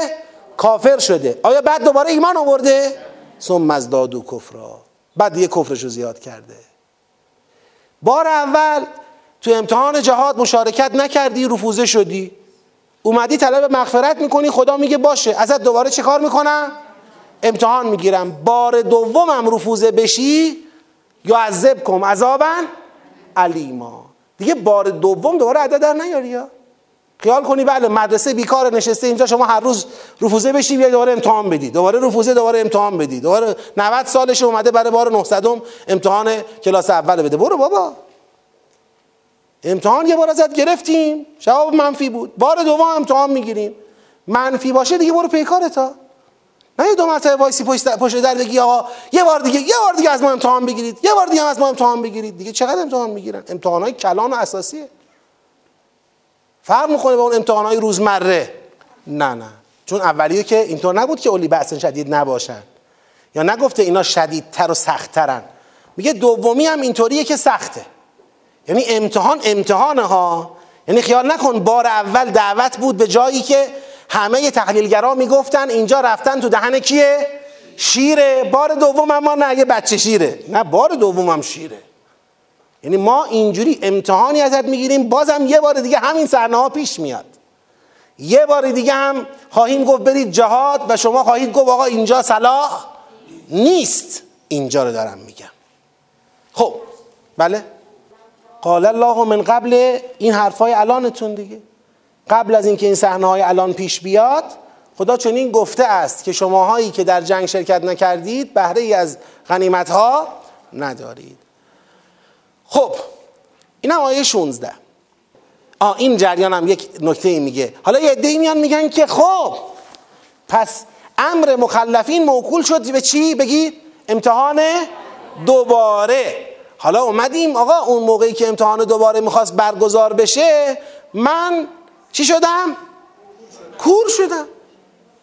کافر شده. آیا بعد دوباره ایمان آورده؟ ثم ازدادو کفرا. بعد دیگه کفرش رو زیاد کرده. بار اول تو امتحان جهاد مشارکت نکردی رفوزه شدی. اومدی طلب مغفرت می‌کنی خدا میگه باشه. ازت دوباره چه کار می‌کنم؟ امتحان می‌گیرم. بار دومم رفوزه بشی یا عذب کم عذابا علیما. دیگه بار دوم دوباره عدد در نیاری یا؟ خیال کنی بله مدرسه بیکار نشسته اینجا شما هر روز رفوزه بشی بیا دوباره امتحان بدی. دوباره رفوزه دوباره امتحان بدی. دوباره 90 سالش اومده برای بار 900 امتحان کلاس اول بده. برو بابا. امتحان یه بار ازت گرفتیم. جواب منفی بود. بار دوم امتحان می‌گیریم. منفی باشه دیگه برو پیکارتا نه یه دو مرتبه وایسی پشت در بگی آقا یه بار دیگه یه بار دیگه از ما امتحان بگیرید. یه بار دیگه از ما امتحان بگیرید. دیگه چقدر امتحان می‌گیرن؟ امتحان های کلان و اساسیه. فرق می‌کنه با اون امتحان های روزمره. نه نه. چون اولیه که اینطور نبود که اولی بحث شدید نباشن. یا نگفته اینا شدیدتر و سختترن. میگه دومی هم اینطوریه که سخته. یعنی امتحان امتحانه ها یعنی خیال نکن بار اول دعوت بود به جایی که همه تحلیلگرا می‌گفتن اینجا رفتن تو دهن کیه؟ شیره. بار دوم ما نه یه بچه شیره. نه بار دوم هم شیره. یعنی ما اینجوری امتحانی ازت می‌گیریم بازم یه بار دیگه همین صحنه ها پیش میاد. یه بار دیگه هم خواهیم گفت برید جهاد و شما خواهید گفت آقا اینجا صلاح نیست. اینجا رو دارم میگم. خب بله؟ قال الله من قبل این حرفای الانتون دیگه. قبل از اینکه این صحنه های الان پیش بیاد خدا چنین گفته است که شماهایی که در جنگ شرکت نکردید بهره ای از غنیمت ها ندارید. خب این هم آیه 16 آ این جریان هم یک نکته میگه. حالا یه عده میان میگن که خب پس امر مخلفین موکول شد به چی؟ بگید امتحان دوباره. حالا اومدیم آقا اون موقعی که امتحان دوباره می‌خواست برگزار بشه من چی شدم؟ کور شدم.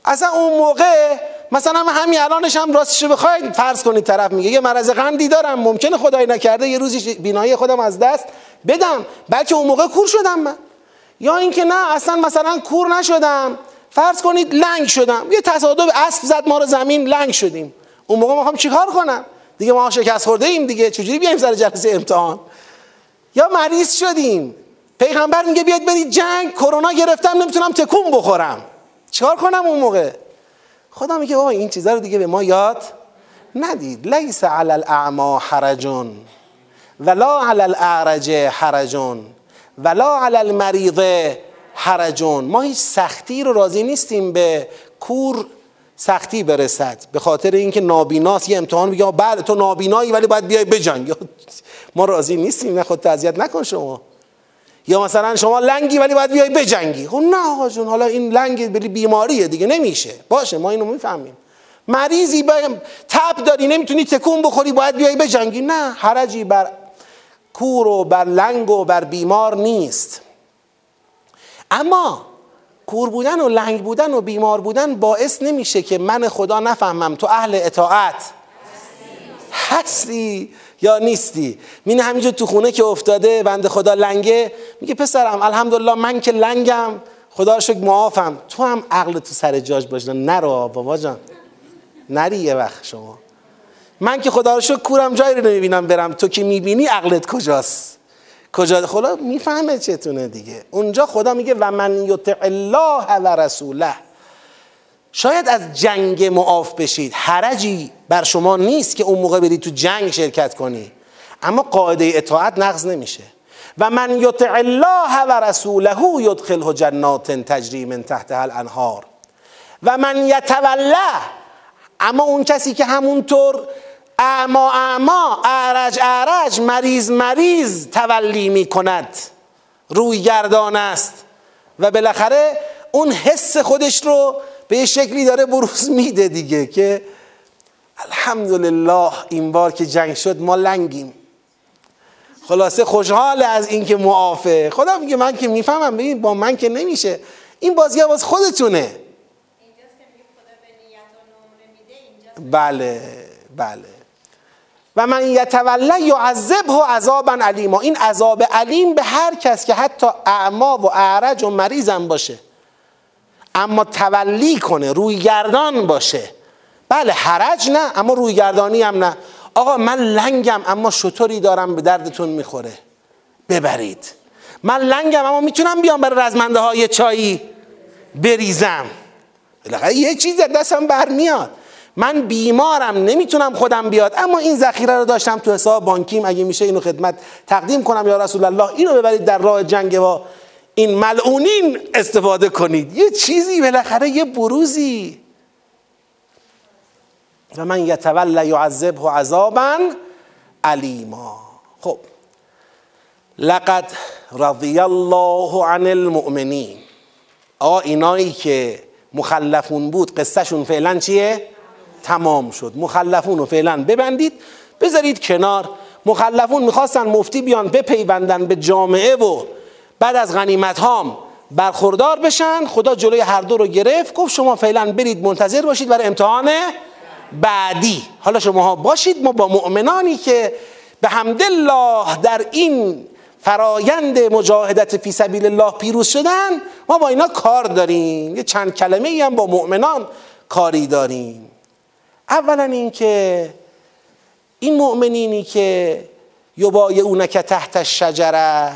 اصلا اون موقع مثلا همین الانش هم راستش بخواید فرض کنید طرف میگه یه مرض قندی دارم ممکنه خدای نکرده یه روزی بینایی خودم از دست بدم بلکه اون موقع کور شدم من. یا اینکه نه اصلا مثلا کور نشدم فرض کنید لنگ شدم. یه تصادف اسب زد ما رو زمین لنگ شدیم. اون موقع می‌خوام چیکار کنم؟ دیگه ما شکست خورده ایم دیگه چجوری بیایم سر جلسه امتحان؟ یا مریض شدیم. پیغمبر میگه بیاید برید جنگ کرونا گرفتم نمی‌تونم تکون بخورم. چیکار کنم اون موقع؟ خدا میگه بابا این چیزا رو دیگه به ما یاد ندید. لیس علی الاعما حرجون ولا علی الاعرج حرجون ولا علی المریض حرجون. ما هیچ سختی رو راضی نیستیم به کور سختی برسد. به خاطر اینکه نابیناست یه امتحان بگه بله تو نابینایی ولی باید بیای بجنگ. ما راضی نیستیم نه خود اذیت نکن شما. یا مثلا شما لنگی ولی باید بیای بجنگی. خب نه آقا جون حالا این لنگ بلی بیماریه دیگه نمیشه. باشه ما اینو می‌فهمیم. مریضی تب داری نمی‌تونی تکون بخوری باید بیای بجنگی. نه حرجی بر کور و بر لنگ و بر بیمار نیست. اما کور بودن و لنگ بودن و بیمار بودن باعث نمیشه که من خدا نفهمم تو اهل اطاعت هستی یا نیستی. مین همینجور تو خونه که افتاده بنده خدا لنگه میگه پسرم الحمدلله من که لنگم خدا شکر معافم. تو هم عقل تو سر جاش باشه نرو بابا جان. نری یه وقت شما. من که خدا رو شکر کورم جایی رو نمی‌بینم برم. تو که می‌بینی عقلت کجاست؟ کجا خدا می‌فهمه چتونه دیگه. اونجا خدا میگه و من یطع الله و رسوله. شاید از جنگ معاف بشید. حرجی بر شما نیست که اون موقع برید تو جنگ شرکت کنی. اما قاعده اطاعت نقض نمیشه. و من یطع الله و رسوله یدخله جنات تجری من تحتها الانهار. و من یتوله. اما اون کسی که همونطور اعما اعما اعرج اعرج مریض مریض تولی می کند روی گردان است. و بالاخره اون حس خودش رو به یه شکلی داره بروز میده دیگه که الحمدلله این بار که جنگ شد ما لنگیم. خلاصه خوشحال از اینکه معافه. خدا میگه من که می‌فهمم ببین با من که نمیشه. این بازی باز خودتونه. بله بله. و من یتوله یعذبه عذابا علیما این عذاب علیم به هر کس که حتی اعما و اعرج و مریضم باشه. اما تولی کنه روی گردان باشه. بله حرج نه اما روی گردانی هم نه. آقا من لنگم اما شطوری دارم به دردتون می‌خوره. ببرید. من لنگم اما می‌تونم بیام برای رزمنده های چایی؟ بریزم. یه چیز دستم برمیاد من بیمارم نمی‌تونم خودم بیاد. اما این ذخیره رو داشتم تو حساب بانکیم. اگه میشه اینو خدمت تقدیم کنم. یا رسول الله اینو ببرید در راه جنگ و این ملعونین استفاده کنید. یه چیزی بالاخره یه بروزی. و من یتوله یعذبه عذابا علیما خب. لقد رضی الله عن المؤمنین. آقا اینایی که مخلفون بود. قصهشون فعلا چیه؟ تمام شد. مخلفون رو فعلا ببندید بذارید کنار. مخلفون می‌خواستن مفتی بیان بپیوندن به جامعه و بعد از غنیمت هام برخوردار بشن. خدا جلوی هر دو رو گرفت. گفت شما فعلا برید منتظر باشید برای امتحان بعدی. حالا شما ها باشید. ما با مؤمنانی که به حمدالله در این فرایند مجاهدت فی سبیل الله پیروز شدن ما با اینا کار داریم. یه چند کلمه ای هم با مؤمنان کاری داریم. اولا اینکه این مؤمنینی که یبایعونک تحت الشجره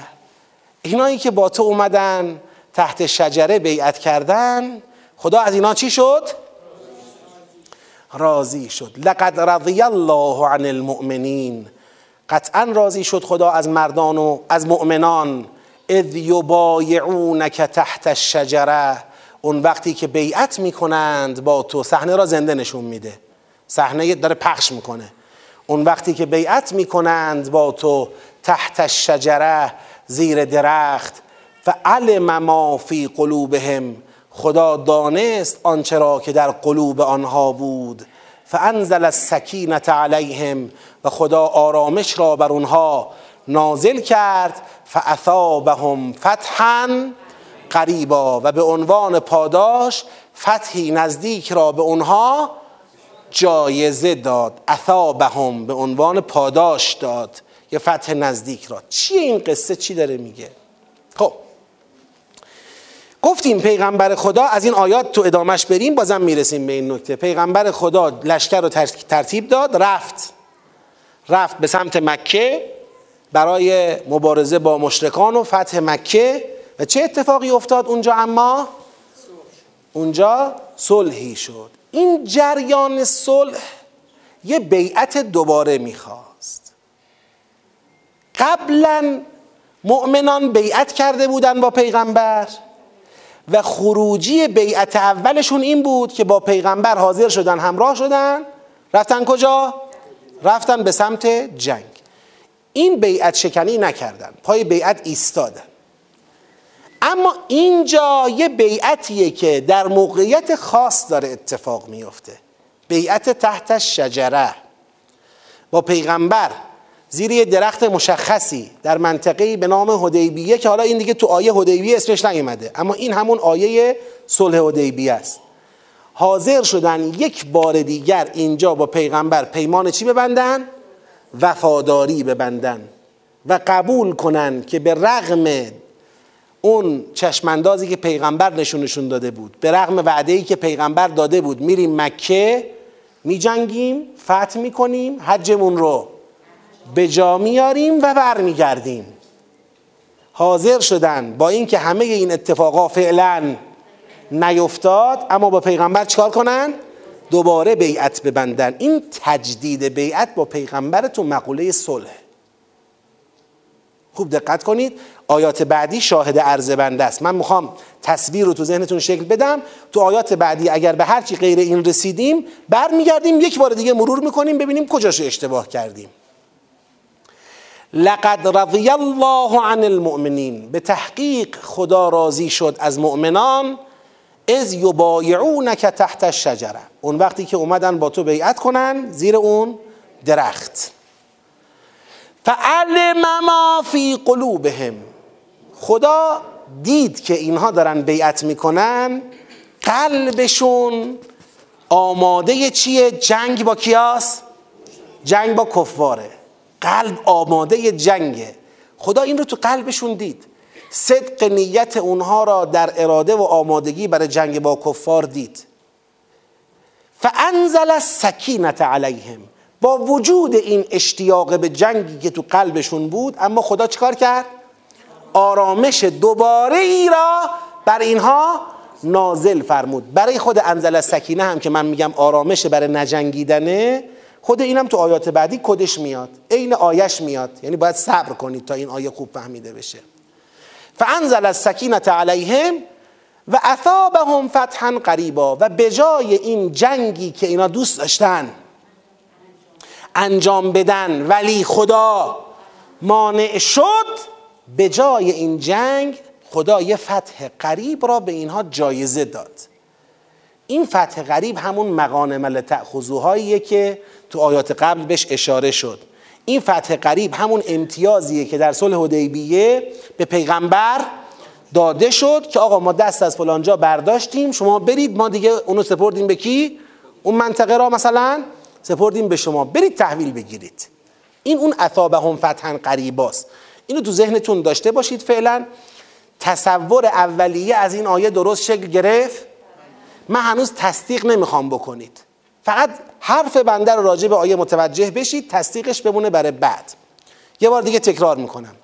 اینایی که با تو اومدن تحت شجره بیعت کردن خدا از اینا چی شد؟ راضی شد. لقد رضی الله عن المؤمنین. قطعا راضی شد خدا از مردان و از مؤمنان. اذ یبایعونک تحت الشجره. اون وقتی که بیعت می‌کنند با تو صحنه را زنده نشون میده. صحنه داره پخش می‌کنه. اون وقتی که بیعت می‌کنند با تو تحت الشجره زیر درخت فعلم ما فی قلوبهم خدا دانست آنچه را که در قلوب آنها بود. فانزل السکینت علیهم و خدا آرامش را بر آنها نازل کرد فاثابهم فتحا قریبا و به عنوان پاداش فتحی نزدیک را به آنها جایزه داد اثابهم به عنوان پاداش داد. یه فتح نزدیک را. چیه این قصه چی داره میگه؟ خب. گفتیم پیغمبر خدا از این آیات تو ادامش بریم بازم می‌رسیم به این نکته. پیغمبر خدا لشکر رو ترتیب داد رفت. رفت به سمت مکه برای مبارزه با مشرکان و فتح مکه. و چه اتفاقی افتاد اونجا اما؟ اونجا صلحی شد. این جریان صلح یه بیعت دوباره می‌خواست. قبلا مؤمنان بیعت کرده بودن با پیغمبر و خروجی بیعت اولشون این بود که با پیغمبر حاضر شدن همراه شدن. رفتن کجا؟ رفتن به سمت جنگ. این بیعت شکنی نکردن پای بیعت ایستادن. اما اینجا یه بیعتیه که در موقعیت خاص داره اتفاق میفته. بیعت تحت شجره با پیغمبر زیر یه درخت مشخصی در منطقه به نام هدیبیه که حالا این دیگه تو آیه هدیبیه اسمش نیومده. اما این همون آیه صلح هدیبیه است. حاضر شدن یک بار دیگر اینجا با پیغمبر پیمان چی ببندن؟ وفاداری ببندن و قبول کنن که به رغم اون چشماندازی که پیغمبر نشونشون داده بود به رغم وعده ای که پیغمبر داده بود میریم مکه میجنگیم فتح می‌کنیم حجمون رو به جا میاریم و برمیگردیم. حاضر شدن با اینکه همه این اتفاقا فعلا نیفتاد اما با پیغمبر چکار کنن؟ دوباره بیعت ببندن. این تجدید بیعت با پیغمبر تو مقوله صلح. خوب دقت کنید. آیات بعدی شاهد عرض بنده است. من می‌خوام تصویر رو تو ذهنتون شکل بدم. تو آیات بعدی اگر به هرچی غیر این رسیدیم برمیگردیم یک بار دیگه مرور می‌کنیم ببینیم کجاش اشتباه کردیم. لقد رضی الله عن المؤمنین. به تحقیق خدا راضی شد از مؤمنان. از یبایعونک تحت الشجره. اون وقتی که اومدن با تو بیعت کنن زیر اون درخت. فعلم ما فی قلوبهم. خدا دید که اینها دارن بیعت می‌کنن قلبشون آماده چیه؟ جنگ با کیاس؟ جنگ با کفاره. قلب آماده جنگه. خدا این رو تو قلبشون دید. صدق نیت اونها را در اراده و آمادگی برای جنگ با کفار دید. فانزل السکینت علیهم. با وجود این اشتیاق به جنگی که تو قلبشون بود اما خدا چکار کرد؟ آرامش دوباره ای را بر اینها نازل فرمود. برای خود انزل سکینه هم که من میگم آرامش برای نجنگیدنه خود اینم تو آیات بعدی کدش میاد؟ عین آیش میاد. یعنی باید صبر کنید تا این آیه خوب فهمیده بشه. فانزل السکینه علیهم و اثابهم فتحا قریبا و به جای این جنگی که اینا دوست داشتن انجام بدن ولی خدا مانع شد به جای این جنگ خدا یه فتح قریب را به اینها جایزه داد. این فتح قریب همون مقانم لتأخذوهاییه که تو آیات قبل بهش اشاره شد. این فتح قریب همون امتیازیه که در صلح حدیبیه به پیغمبر داده شد که آقا ما دست از فلانجا برداشتیم شما برید ما دیگه اونو سپردیم به کی؟ اون منطقه را مثلا سپردیم به شما. برید تحویل بگیرید. این اون اثابهم فتحا قریباست اینو تو ذهنتون داشته باشید فعلا. تصور اولیه از این آیه درست شکل گرفت؟ من هنوز تصدیق نمی‌خوام بکنید. فقط حرف بنده رو راجع به آیه متوجه بشید تصدیقش بمونه برای بعد. یه بار دیگه تکرار می‌کنم.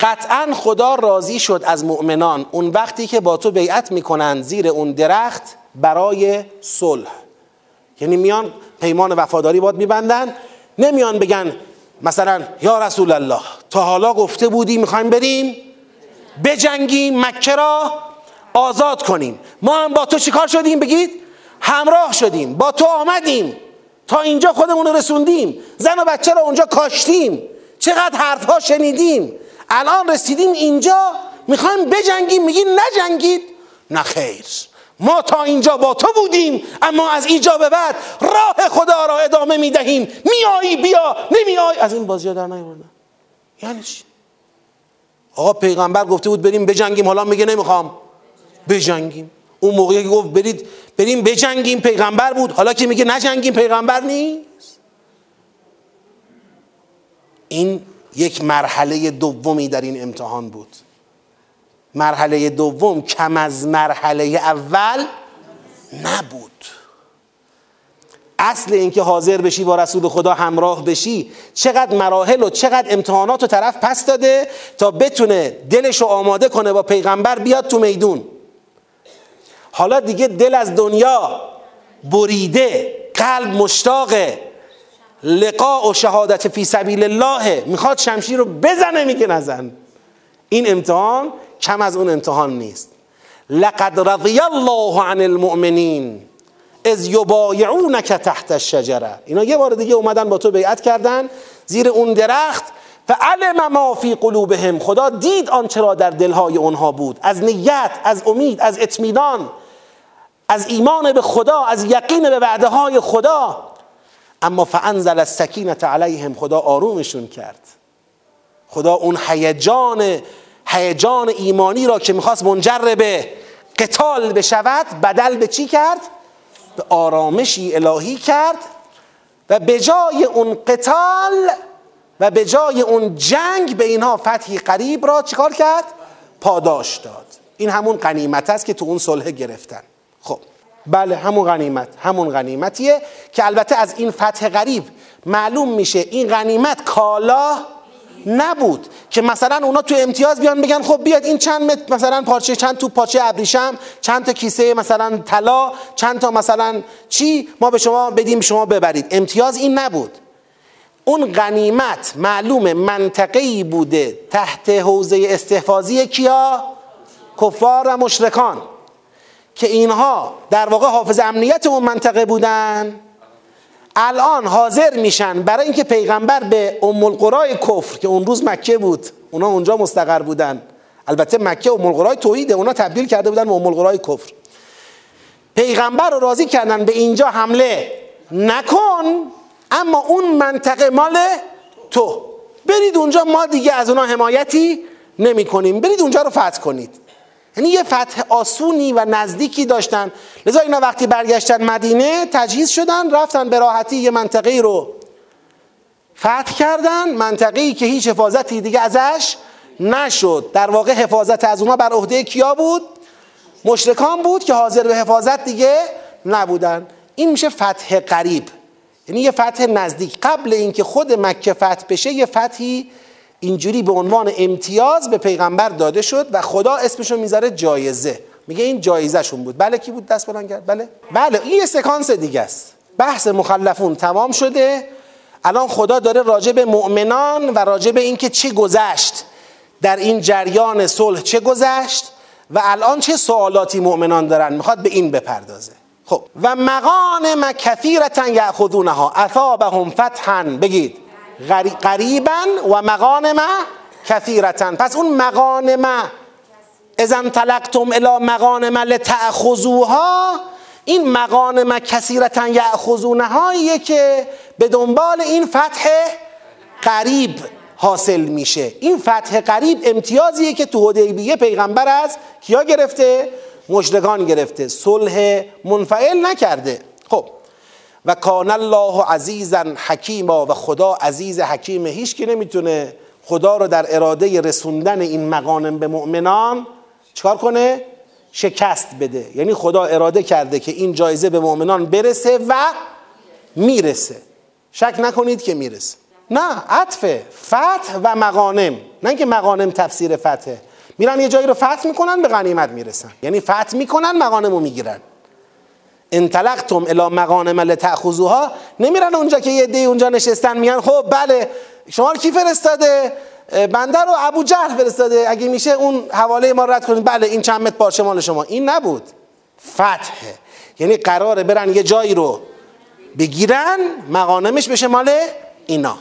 قطعا خدا راضی شد از مؤمنان. اون وقتی که با تو بیعت می‌کنند زیر اون درخت برای صلح. یعنی میان پیمان وفاداری باد میبندن نمیان بگن مثلا یا رسول الله تا حالا گفته بودی می‌خوایم بریم بجنگیم مکه را آزاد کنیم. ما هم با تو چیکار شدیم بگید؟ همراه شدیم با تو آمدیم. تا اینجا خودمون رو رسوندیم. زن و بچه را اونجا کاشتیم. چقدر حرفها شنیدیم. الان رسیدیم اینجا. می‌خوایم بجنگیم. میگی نجنگید. نه خیر. ما تا اینجا با تو بودیم اما از اینجا به بعد راه خدا را ادامه می‌دهیم میایی بیا نمیایی. از این بازی در نیوردن یعنی چی؟ آقا پیغمبر گفته بود بریم بجنگیم. حالا میگه نمی‌خوام. بجنگیم. اون موقعی که گفت برید بریم بجنگیم. پیغمبر بود. حالا که میگه نجنگیم؟ پیغمبر نیست. این یک مرحله دومی در این امتحان بود. مرحله دوم کم از مرحله اول نبود. اصل اینکه حاضر بشی با رسول خدا همراه بشی چقدر مراحل و چقدر امتحانات و طرف پس داده تا بتونه دلش رو آماده کنه با پیغمبر بیاد تو میدون. حالا دیگه دل از دنیا بریده قلب مشتاق لقاء و شهادت فی سبیل الله می‌خواد شمشیر رو بزنه میگه نزن. این امتحان کم از اون امتحان نیست. لقد رضی الله عن المؤمنین از یبایعونک تحت الشجره. اینا یه بار دیگه اومدن با تو بیعت کردن زیر اون درخت. فعلم ما فی قلوبهم. خدا دید آنچه را در دلهای اونها بود. از نیت از امید از اطمینان از ایمان به خدا از یقین به وعده های خدا. اما فانزل السکینت علیهم. خدا آرومشون کرد. خدا اون هیجان هیجان ایمانی را که می‌خواست منجر به قتال بشود بدل به چی کرد؟ به آرامشی الهی کرد و به جای اون قتال و به جای اون جنگ به اینها فتحی قریب را چیکار کرد؟ پاداش داد این همون قنیمت است که تو اون صلح گرفتن خب بله همون غنیمت همون غنیمتیه که البته از این فتح غریب معلوم میشه این غنیمت کالا نبود که مثلا اونا تو امتیاز بیان بگن خب بیاد این چند متر مثلا پارچه چند تو پارچه ابریشم چند تا کیسه مثلا طلا چند تا مثلا چی؟ ما به شما بدیم شما ببرید. امتیاز این نبود. اون غنیمت معلوم منطقه‌ای بوده تحت حوزه استحفاظی کیا؟ کفار و مشرکان. که اینها در واقع حافظ امنیت اون منطقه بودن. الان حاضر میشن. برای اینکه پیغمبر به ام القرای کفر که اون روز مکه بود اونا اونجا مستقر بودن. البته مکه ام القرای توحیده اونا تبدیل کرده بودن به ام القرای کفر. پیغمبر رو راضی کردن به اینجا حمله نکن اما اون منطقه مال تو. برید اونجا ما دیگه از اونا حمایتی نمی کنیم برید اونجا رو فتح کنید. یعنی یه فتح آسونی و نزدیکی داشتن. لذا اینا وقتی برگشتن مدینه تجهیز شدن رفتن به راحتی یه منطقه رو فتح کردن. منطقه‌ای که هیچ حفاظتی دیگه ازش نشد. در واقع حفاظت از اونا بر عهده کیا بود؟ مشرکان بود که حاضر به حفاظت دیگه نبودن. این میشه فتح قریب. یعنی یه فتح نزدیک. قبل اینکه خود مکه فتح بشه یه فتحی اینجوری به عنوان امتیاز به پیغمبر داده شد و خدا اسمشو می‌ذاره جایزه. میگه این جایزهشون بود. بله کی بود دست بلند کرد؟ بله. بله این یه سکانس دیگه است. بحث مخلفون تمام شده. الان خدا داره راجع به مؤمنان و راجع به اینکه چه گذشت در این جریان صلح چه گذشت و الان چه سوالاتی مؤمنان دارن؟ می‌خواد به این بپردازه. خب. و مغانم کثیرتا یاخذونها اثابهم فتحا. بگید. قریبا و مغانم کثیرتا. پس اون مغانم اذا تلقتم الى مغانم لتأخذوها این مغانم کثیرتا یأخذونهاییه که به دنبال این فتح قریب حاصل میشه. این فتح قریب امتیازیه که تو حدیبیه پیغمبر از کیا گرفته؟ مشرکان گرفته. صلح منفعل نکرده. خب و کان الله عزیزا حکیما و خدا عزیز حکیم. هیچ که نمی‌تونه خدا رو در اراده رسوندن این مقانم به مؤمنان چکار کنه؟ شکست بده. یعنی خدا اراده کرده که این جایزه به مؤمنان برسه و می‌رسه. شک نکنید که می‌رسه. نه عطفه فتح و مقانم نه اینکه مقانم تفسیر فتحه. میرن یه جایی رو فتح می‌کنن به غنیمت می‌رسن. یعنی فتح می‌کنن مقانم رو می‌گیرن. انطلقتم الى مغانم لتأخذوها. نمیرن اونجا که یه دی اونجا نشستن میگن خب بله. شما کی فرستاده؟ بنده رو ابو جهل فرستاده. اگه میشه اون حواله ما رد کنید. بله این چند متر پارچه مال شما. این نبود. فتحه یعنی قراره برن یه جایی رو بگیرن مغانمش بشه مال اینا.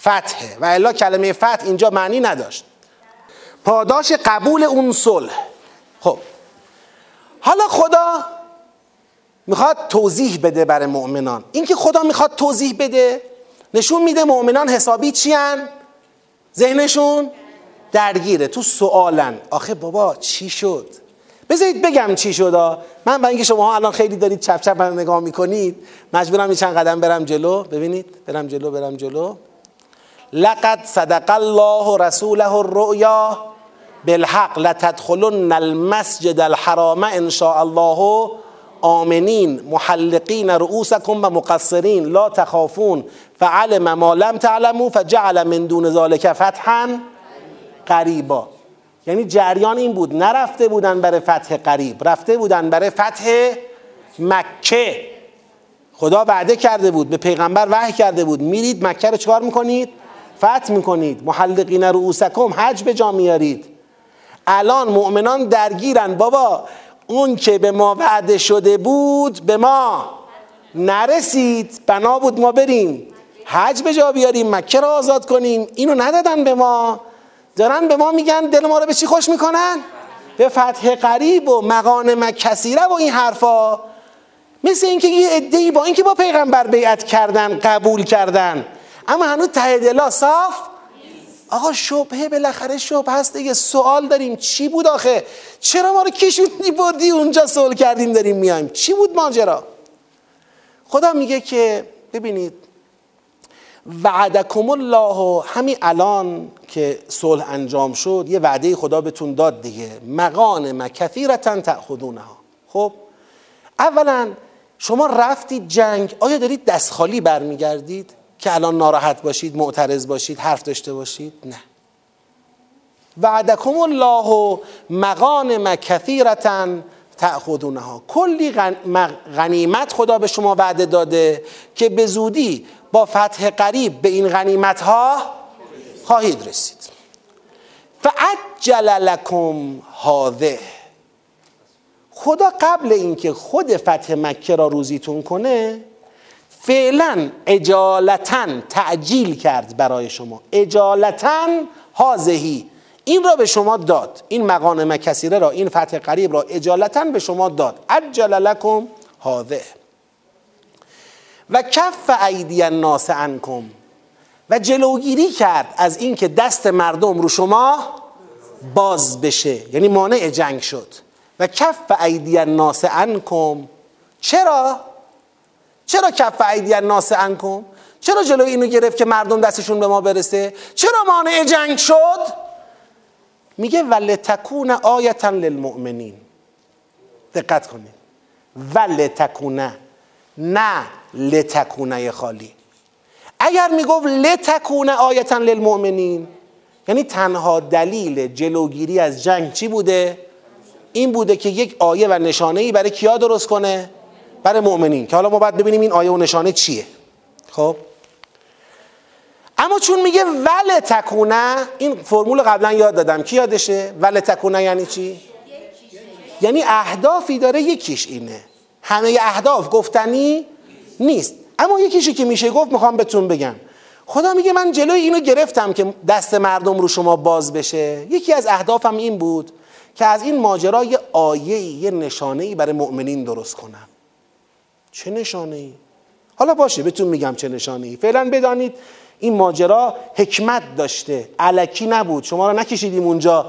فتحه و الا کلمه فتح اینجا معنی نداشت. پاداش قبول اون صلح. خب. حالا خدا می‌خواد توضیح بده برای مؤمنان. اینکه خدا می‌خواد توضیح بده نشون میده مؤمنان حسابی چیان؟ ذهنشون درگیره. تو سوالن آخه بابا چی شد؟ بذارید بگم چی شد من با اینکه شما الان خیلی دارید چپ چپ من نگاه می‌کنید مجبورم چند قدم برم جلو. ببینید برم جلو برم جلو. لقد صدق الله رسوله الرؤیا بالحق. لتدخلن المسجد الحرام ان شاء الله آمنین محلقین رؤوسکم و مقصرین. لا تخافون. فعلم ما لم تعلموا فجعل من دون ذالک فتحا قریبا. یعنی جریان این بود. نرفته بودن برای فتح قریب. رفته بودن برای فتح مکه. خدا وعده کرده بود. به پیغمبر وحی کرده بود. میرید مکه رو چکار می‌کنید؟ فتح می‌کنید. محلقین رؤوسکم حج به جا میارید الان مؤمنان درگیرن. بابا اون که به ما وعده شده بود به ما نرسید. بنا بود ما بریم حج به جا بیاریم مکه را آزاد کنیم. اینو ندادن به ما. دارن به ما میگن دل ما رو به چی خوش می‌کنن؟ به فتح قریب و مقانم کثیره و این حرفا. مثل اینکه یه عده‌ای با اینکه با پیغمبر بیعت کردن قبول کردن. اما هنوز ته دلا صاف آقا شبهه بالاخره شبه هست دیگه سوال داریم. چی بود آخه؟ چرا ما رو کشوندی بردی اونجا سوال کردیم داریم میایم؟ چی بود ماجرا؟ خدا میگه که ببینید وعدکم الله همین الان که صلح انجام شد یه وعده خدا بهتون داد دیگه. مقان کثیرتا تأخذونها. خب؟ اولا شما رفتید جنگ آیا دارید دست خالی برمیگردید؟ که الان ناراحت باشید معترض باشید حرف داشته باشید؟ نه. وعدکم الله مغانم کثیرتا تأخذونها. کلی غنیمت خدا به شما وعده داده که به زودی با فتح قریب به این غنیمت ها خواهید رسید. فعجل لکم هاذه خدا قبل اینکه خود فتح مکه را روزیتون کنه فعلا اجالتا تعجیل کرد برای شما. اجالتا هازهی این را به شما داد. این مقام کسیره را این فتح قریب را اجالتا به شما داد. عجل لکم هاذه و کف ایدی الناس عنکم. و جلوگیری کرد از اینکه دست مردم رو شما باز بشه. یعنی مانع جنگ شد. و کف ایدی الناس عنکم. چرا؟ چرا کف ایدی الناس عنکم چرا جلوی اینو گرفت که مردم دستشون به ما برسه؟ چرا مانع جنگ شد؟ میگه ولتکون آیتا للمؤمنین. دقت کنید. ولتکونه نه لتکونه خالی. اگر می‌گفت لتکونه آیتا للمؤمنین یعنی تنها دلیل جلوگیری از جنگ چی بوده؟ این بوده که یک آیه و نشانه ای برای کیا درست کنه؟ برای مؤمنین که حالا ما باید ببینیم این آیه و نشانه چیه. خب؟ اما چون میگه ول تکونه این فرمول قبلا یاد دادم. کی یادشه؟ ول تکونه یعنی چی؟ یعنی اهدافی داره یکیش اینه. همه اهداف گفتنی نیست. اما یکیشی که میشه گفت می‌خوام بهتون بگم. خدا میگه من جلوی اینو گرفتم که دست مردم رو شما باز بشه. یکی از اهدافم این بود که از این ماجرا یه آیه یه نشانه ای برای مؤمنین درست کنم. چه نشانه ای حالا باشه بهتون میگم چه نشانه ای فعلا بدانید این ماجرا حکمت داشته. علکی نبود. شما رو نکشیدیم اونجا.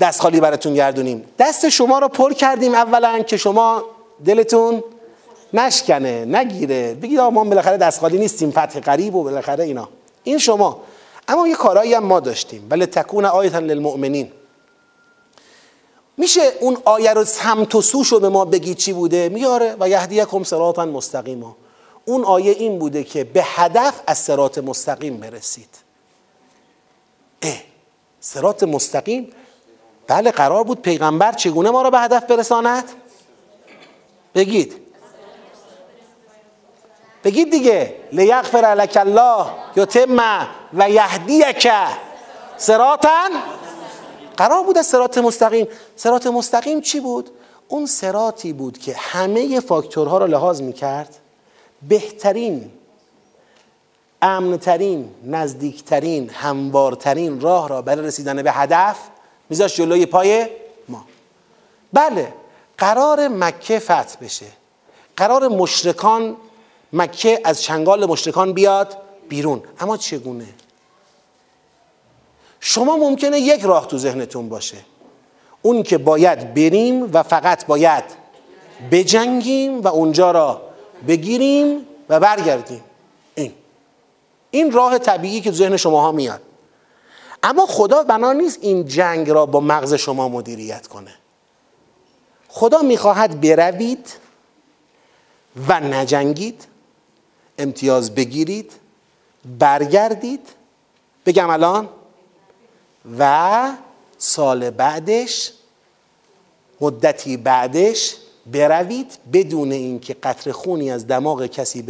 دست خالی براتون گردونیم. دست شما رو پر کردیم اولا که شما دلتون نشکنه نگیره. بگید ما بالاخره دست خالی نیستیم فتح قریب و بالاخره اینا. این شما. اما یه کارایی هم ما داشتیم. ولی تکون آیتا للمؤمنین. میشه اون آیه رو سمت و سوش به ما بگید چی بوده؟ میاره و یهدیکم صراطا مستقیما. اون آیه این بوده که به هدف از سرات مستقیم برسید. اه سرات مستقیم؟ بله قرار بود پیغمبر چگونه ما را به هدف برساند؟ بگید. بگید دیگه. لیغفر لک الله یتم و یهدیک سراتا قرار بود از سرات مستقیم. سرات مستقیم چی بود؟ اون سراتی بود که همه فاکتورها را لحاظ می‌کرد. بهترین امنترین نزدیکترین هموارترین راه را برای رسیدن به هدف میذاشت جلوی پای ما. بله قرار مکه فتح بشه. قرار مشرکان مکه از چنگال مشرکان بیاد بیرون. اما چگونه؟ شما ممکنه یک راه تو ذهنتون باشه. اون که باید بریم و فقط باید بجنگیم و اونجا را بگیریم و برگردیم. این. این راه طبیعی که ذهن شما ها میاد. اما خدا بنا نیست این جنگ را با مغز شما مدیریت کنه. خدا می‌خواهد بروید و نجنگید امتیاز بگیرید برگردید. بگم الان و سال بعدش مدتی بعدش بروید بدون اینکه قطر خونی از دماغ کسی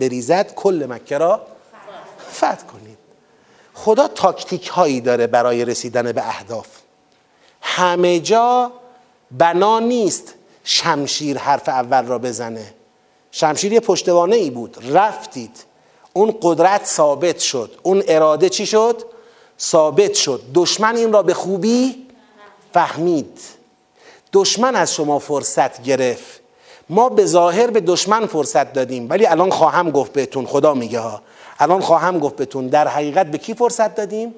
بریزد کل مکه را فتح کنید. خدا تاکتیک هایی داره برای رسیدن به اهداف. همه جا بنا نیست شمشیر حرف اول را بزنه. شمشیر یه پشتوانه ای بود. رفتید. اون قدرت ثابت شد. اون اراده چی شد؟ ثابت شد. دشمن این را به خوبی فهمید. دشمن از شما فرصت گرفت. ما به ظاهر به دشمن فرصت دادیم ولی الان خواهم گفت بهتون خدا میگه ها. الان خواهم گفت بهتون در حقیقت به کی فرصت دادیم؟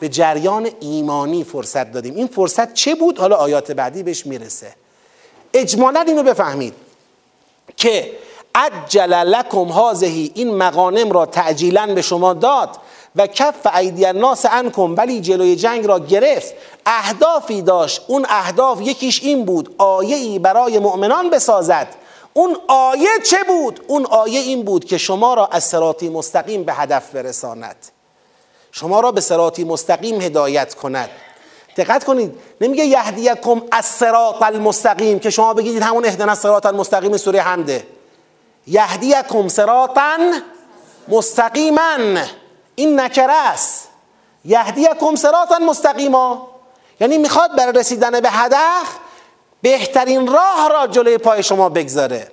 به جریان ایمانی فرصت دادیم. این فرصت چه بود؟ حالا آیات بعدی بهش می‌رسه. اجمالا اینو بفهمید که عجل لکم هازهی این مغانم را تعجیلا به شما داد. و کف ایدی الناس انکم ولی جلوی جنگ را گرفت. اهدافی داشت. اون اهداف یکیش این بود آیه ای برای مؤمنان بسازد. اون آیه چه بود؟ اون آیه این بود که شما را از سراتی مستقیم به هدف برساند. شما را به سراتی مستقیم هدایت کند. دقت کنید نمیگه یهدیکم از سرات المستقیم که شما بگید همون اهدنا سرات المستقیم سوره حمده. یهدیکم سراطا مستقیما. این نکره است. یهدیکم سراطا مستقیما. یعنی می‌خواد برای رسیدن به هدف بهترین راه را جلوی پای شما بگذاره.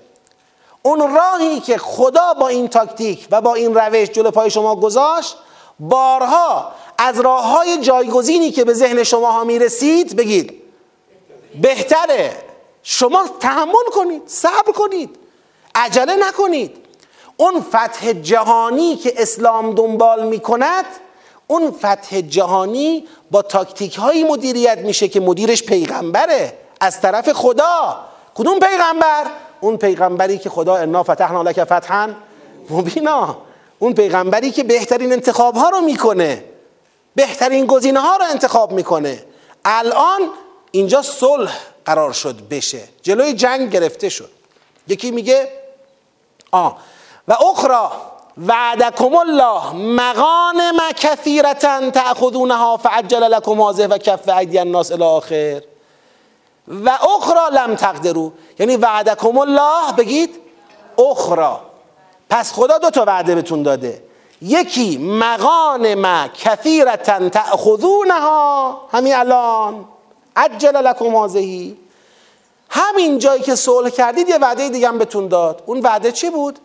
اون راهی که خدا با این تاکتیک و با این روش جلو پای شما گذاشت بارها از راه های جایگزینی که به ذهن شما ها می‌رسید بگید بهتره. شما تحمل کنید صبر کنید عجله نکنید. اون فتح جهانی که اسلام دنبال می‌کند اون فتح جهانی با تاکتیک هایی مدیریت میشه که مدیرش پیغمبره از طرف خدا. کدوم پیغمبر؟ اون پیغمبری که خدا انا فتحنا لک فتحا مبینا. اون پیغمبری که بهترین انتخاب ها رو می‌کنه بهترین گزینه ها رو انتخاب می‌کنه. الان اینجا صلح قرار شد بشه. جلوی جنگ گرفته شد. یکی میگه آه و اخرى وعدکم الله مغانم کثیرتا تأخذونها فعجل لكم هذه و کف ایدی الناس الى آخر. و اخرى لم تقدرو یعنی وعدکم الله بگید اخرى پس خدا دو تا وعده بهتون داده. یکی مغانم کثیرتا تأخذونها. همین الان. عجل لكم هذه. همین جایی که صلح کردید یه وعده دیگه هم بهتون داد. اون وعده چی بود؟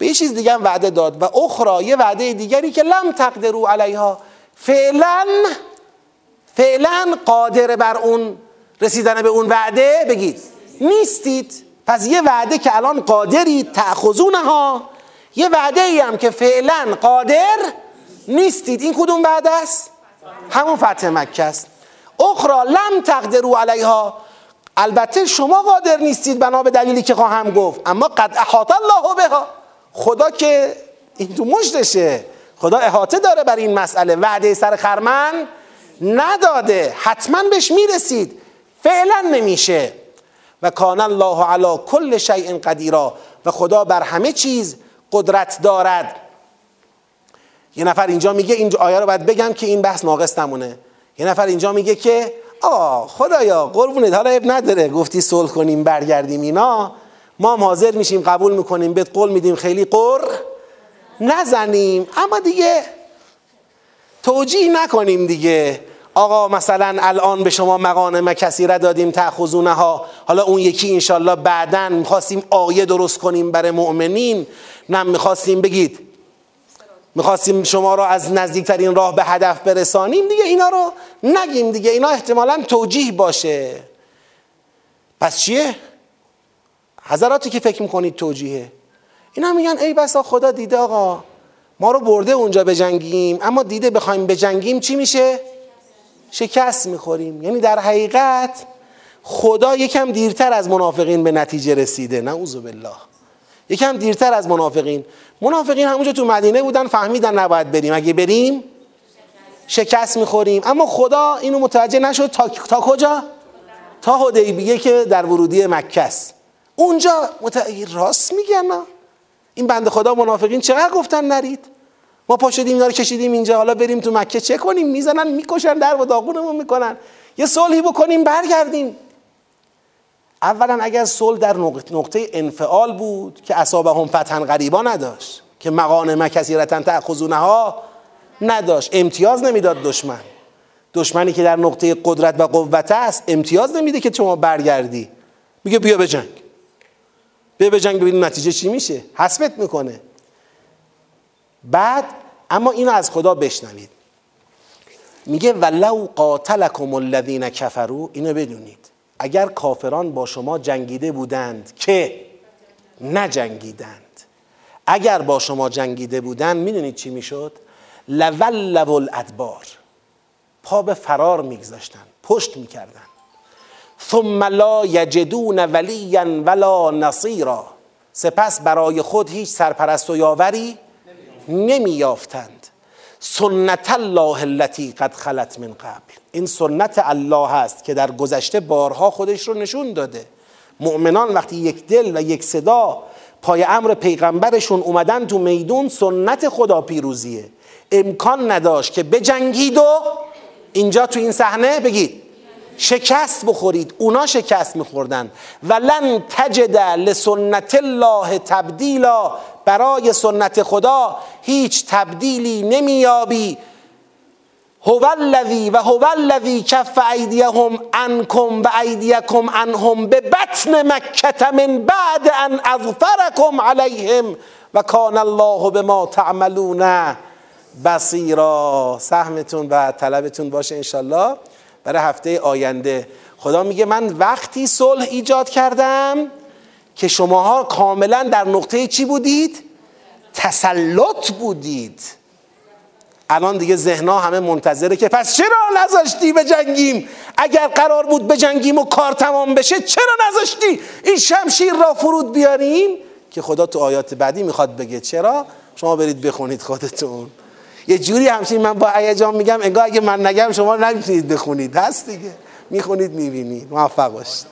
به یه چیز دیگه هم وعده داد و اخرى یه وعده دیگری که لم تقدرو علیها فعلا فعلا قادر بر اون رسیدن به اون وعده؟ بگید. نیستید. پس یه وعده که الان قادرید تأخذونها. یه وعده ای هم که فعلا قادر نیستید. این کدوم وعده است؟ همون فتح مکه است. اخرى لم تقدرو علیها. البته شما قادر نیستید بنا به دلیلی که خواهم گفت. اما قد احاط الله بها. خدا که این تو مشتشه خدا احاطه داره بر این مسئله. وعده سر خرمن نداده. حتما بهش می‌رسید. فعلا نمیشه. و کان الله علی کل شیء قدیرا. و خدا بر همه چیز قدرت دارد. یه نفر اینجا میگه این آیه رو باید بگم که این بحث ناقص نمونه. یه نفر اینجا میگه که آه خدایا قربونت حالا اب نداره. گفتی صلح کنیم برگردیم اینا. ما هم حاضر میشیم قبول می‌کنیم بهت قول میدیم خیلی قر نزنیم. اما دیگه توجیه نکنیم دیگه. آقا مثلا الان به شما مقانم کثیره دادیم تأخذونه ها حالا اون یکی انشالله بعدا می‌خواستیم آیه درست کنیم برای مؤمنین. نه می‌خواستیم بگید. می‌خواستیم شما را از نزدیکترین راه به هدف برسانیم. دیگه اینا رو نگیم دیگه. اینا احتمالا توجیه باشه. پس چیه؟ حضراتی که فکر می‌کنید توجیهه. اینا میگن ای بسا خدا دیده آقا ما رو برده اونجا بجنگیم اما دیده بخوایم بجنگیم چی میشه؟ شکست می‌خوریم. یعنی در حقیقت خدا یکم دیرتر از منافقین به نتیجه رسیده. نعوذ بالله. یکم دیرتر از منافقین. منافقین همونجا تو مدینه بودن فهمیدن نباید بریم. اگه بریم شکست می‌خوریم. اما خدا اینو متوجه نشد تا, تا کجا؟ تا حدیبیه که در ورودی مکه است. اونجا مت... راست میگن این بند خدا منافقین چقدر گفتن نرید؟ ما پا شدیم اینا رو کشیدیم اینجا. حالا بریم تو مکه چه کنیم؟ می‌زنن می‌کشن در و داغونمون می‌کنن. یه صلحی بکنیم برگردیم. اولا اگر صلح در نقطه انفعال بود که هم فتحا غریبا نداشت که مقانه کثیرتا تأخذونها نداشت. امتیاز نمی‌داد دشمن. دشمنی که در نقطه قدرت و قوت است امتیاز نمیده که شما برگردی. میگه بیا بجنگ بیا بجنگ ببین نتیجه چی میشه. حسبت می‌کنه. بعد اما اینو از خدا بشنوید. میگه ولو قاتلکم الذین کفروا اینو بدونید. اگر کافران با شما جنگیده بودند که نجنگیدند. اگر با شما جنگیده بودند می‌دونید چی می‌شد؟ لولو الادبار. پا به فرار میگذاشتن. پشت می‌کردن. ثم لا یجدون ولیا ولا نصیرا. سپس برای خود هیچ سرپرست و یاوری نمیافتند سنت الله التي قد خلت من قبل. این سنت الله است که در گذشته بارها خودش رو نشون داده. مؤمنان وقتی یک دل و یک صدا پای امر پیغمبرشون اومدن تو میدون سنت خدا پیروزیه. امکان نداشت که بجنگید و اینجا تو این صحنه بگید. شکست بخورید. اونا شکست میخوردن. ولن تجد لسنت الله تبدیلا. برای سنت خدا هیچ تبدیلی نمیابی هو الذی و هو الذی کف ایدیهم عنکم و ایدیکم عنهم به بطن مکه من بعد ان اظفرکم علیهم. و کان الله بما تعملون بصیرا. سهمتون و طلبتون باشه انشالله برای هفته آینده. خدا میگه من وقتی صلح ایجاد کردم که شماها کاملا در نقطه چی بودید؟ تسلط بودید. الان دیگه ذهنها همه منتظره که پس چرا نذاشتی به جنگیم؟ اگر قرار بود به جنگیم و کار تمام بشه چرا نذاشتی؟ این شمشیر را فرود بیاریم؟ که خدا تو آیات بعدی می‌خواد بگه. چرا؟ شما برید بخونید خودتون. یه جوری همچین من با هیجان میگم انگار اگه من نگم شما نمی‌تونید بخونید. هست دیگه. می‌خونید می‌بینید. موفق باشید.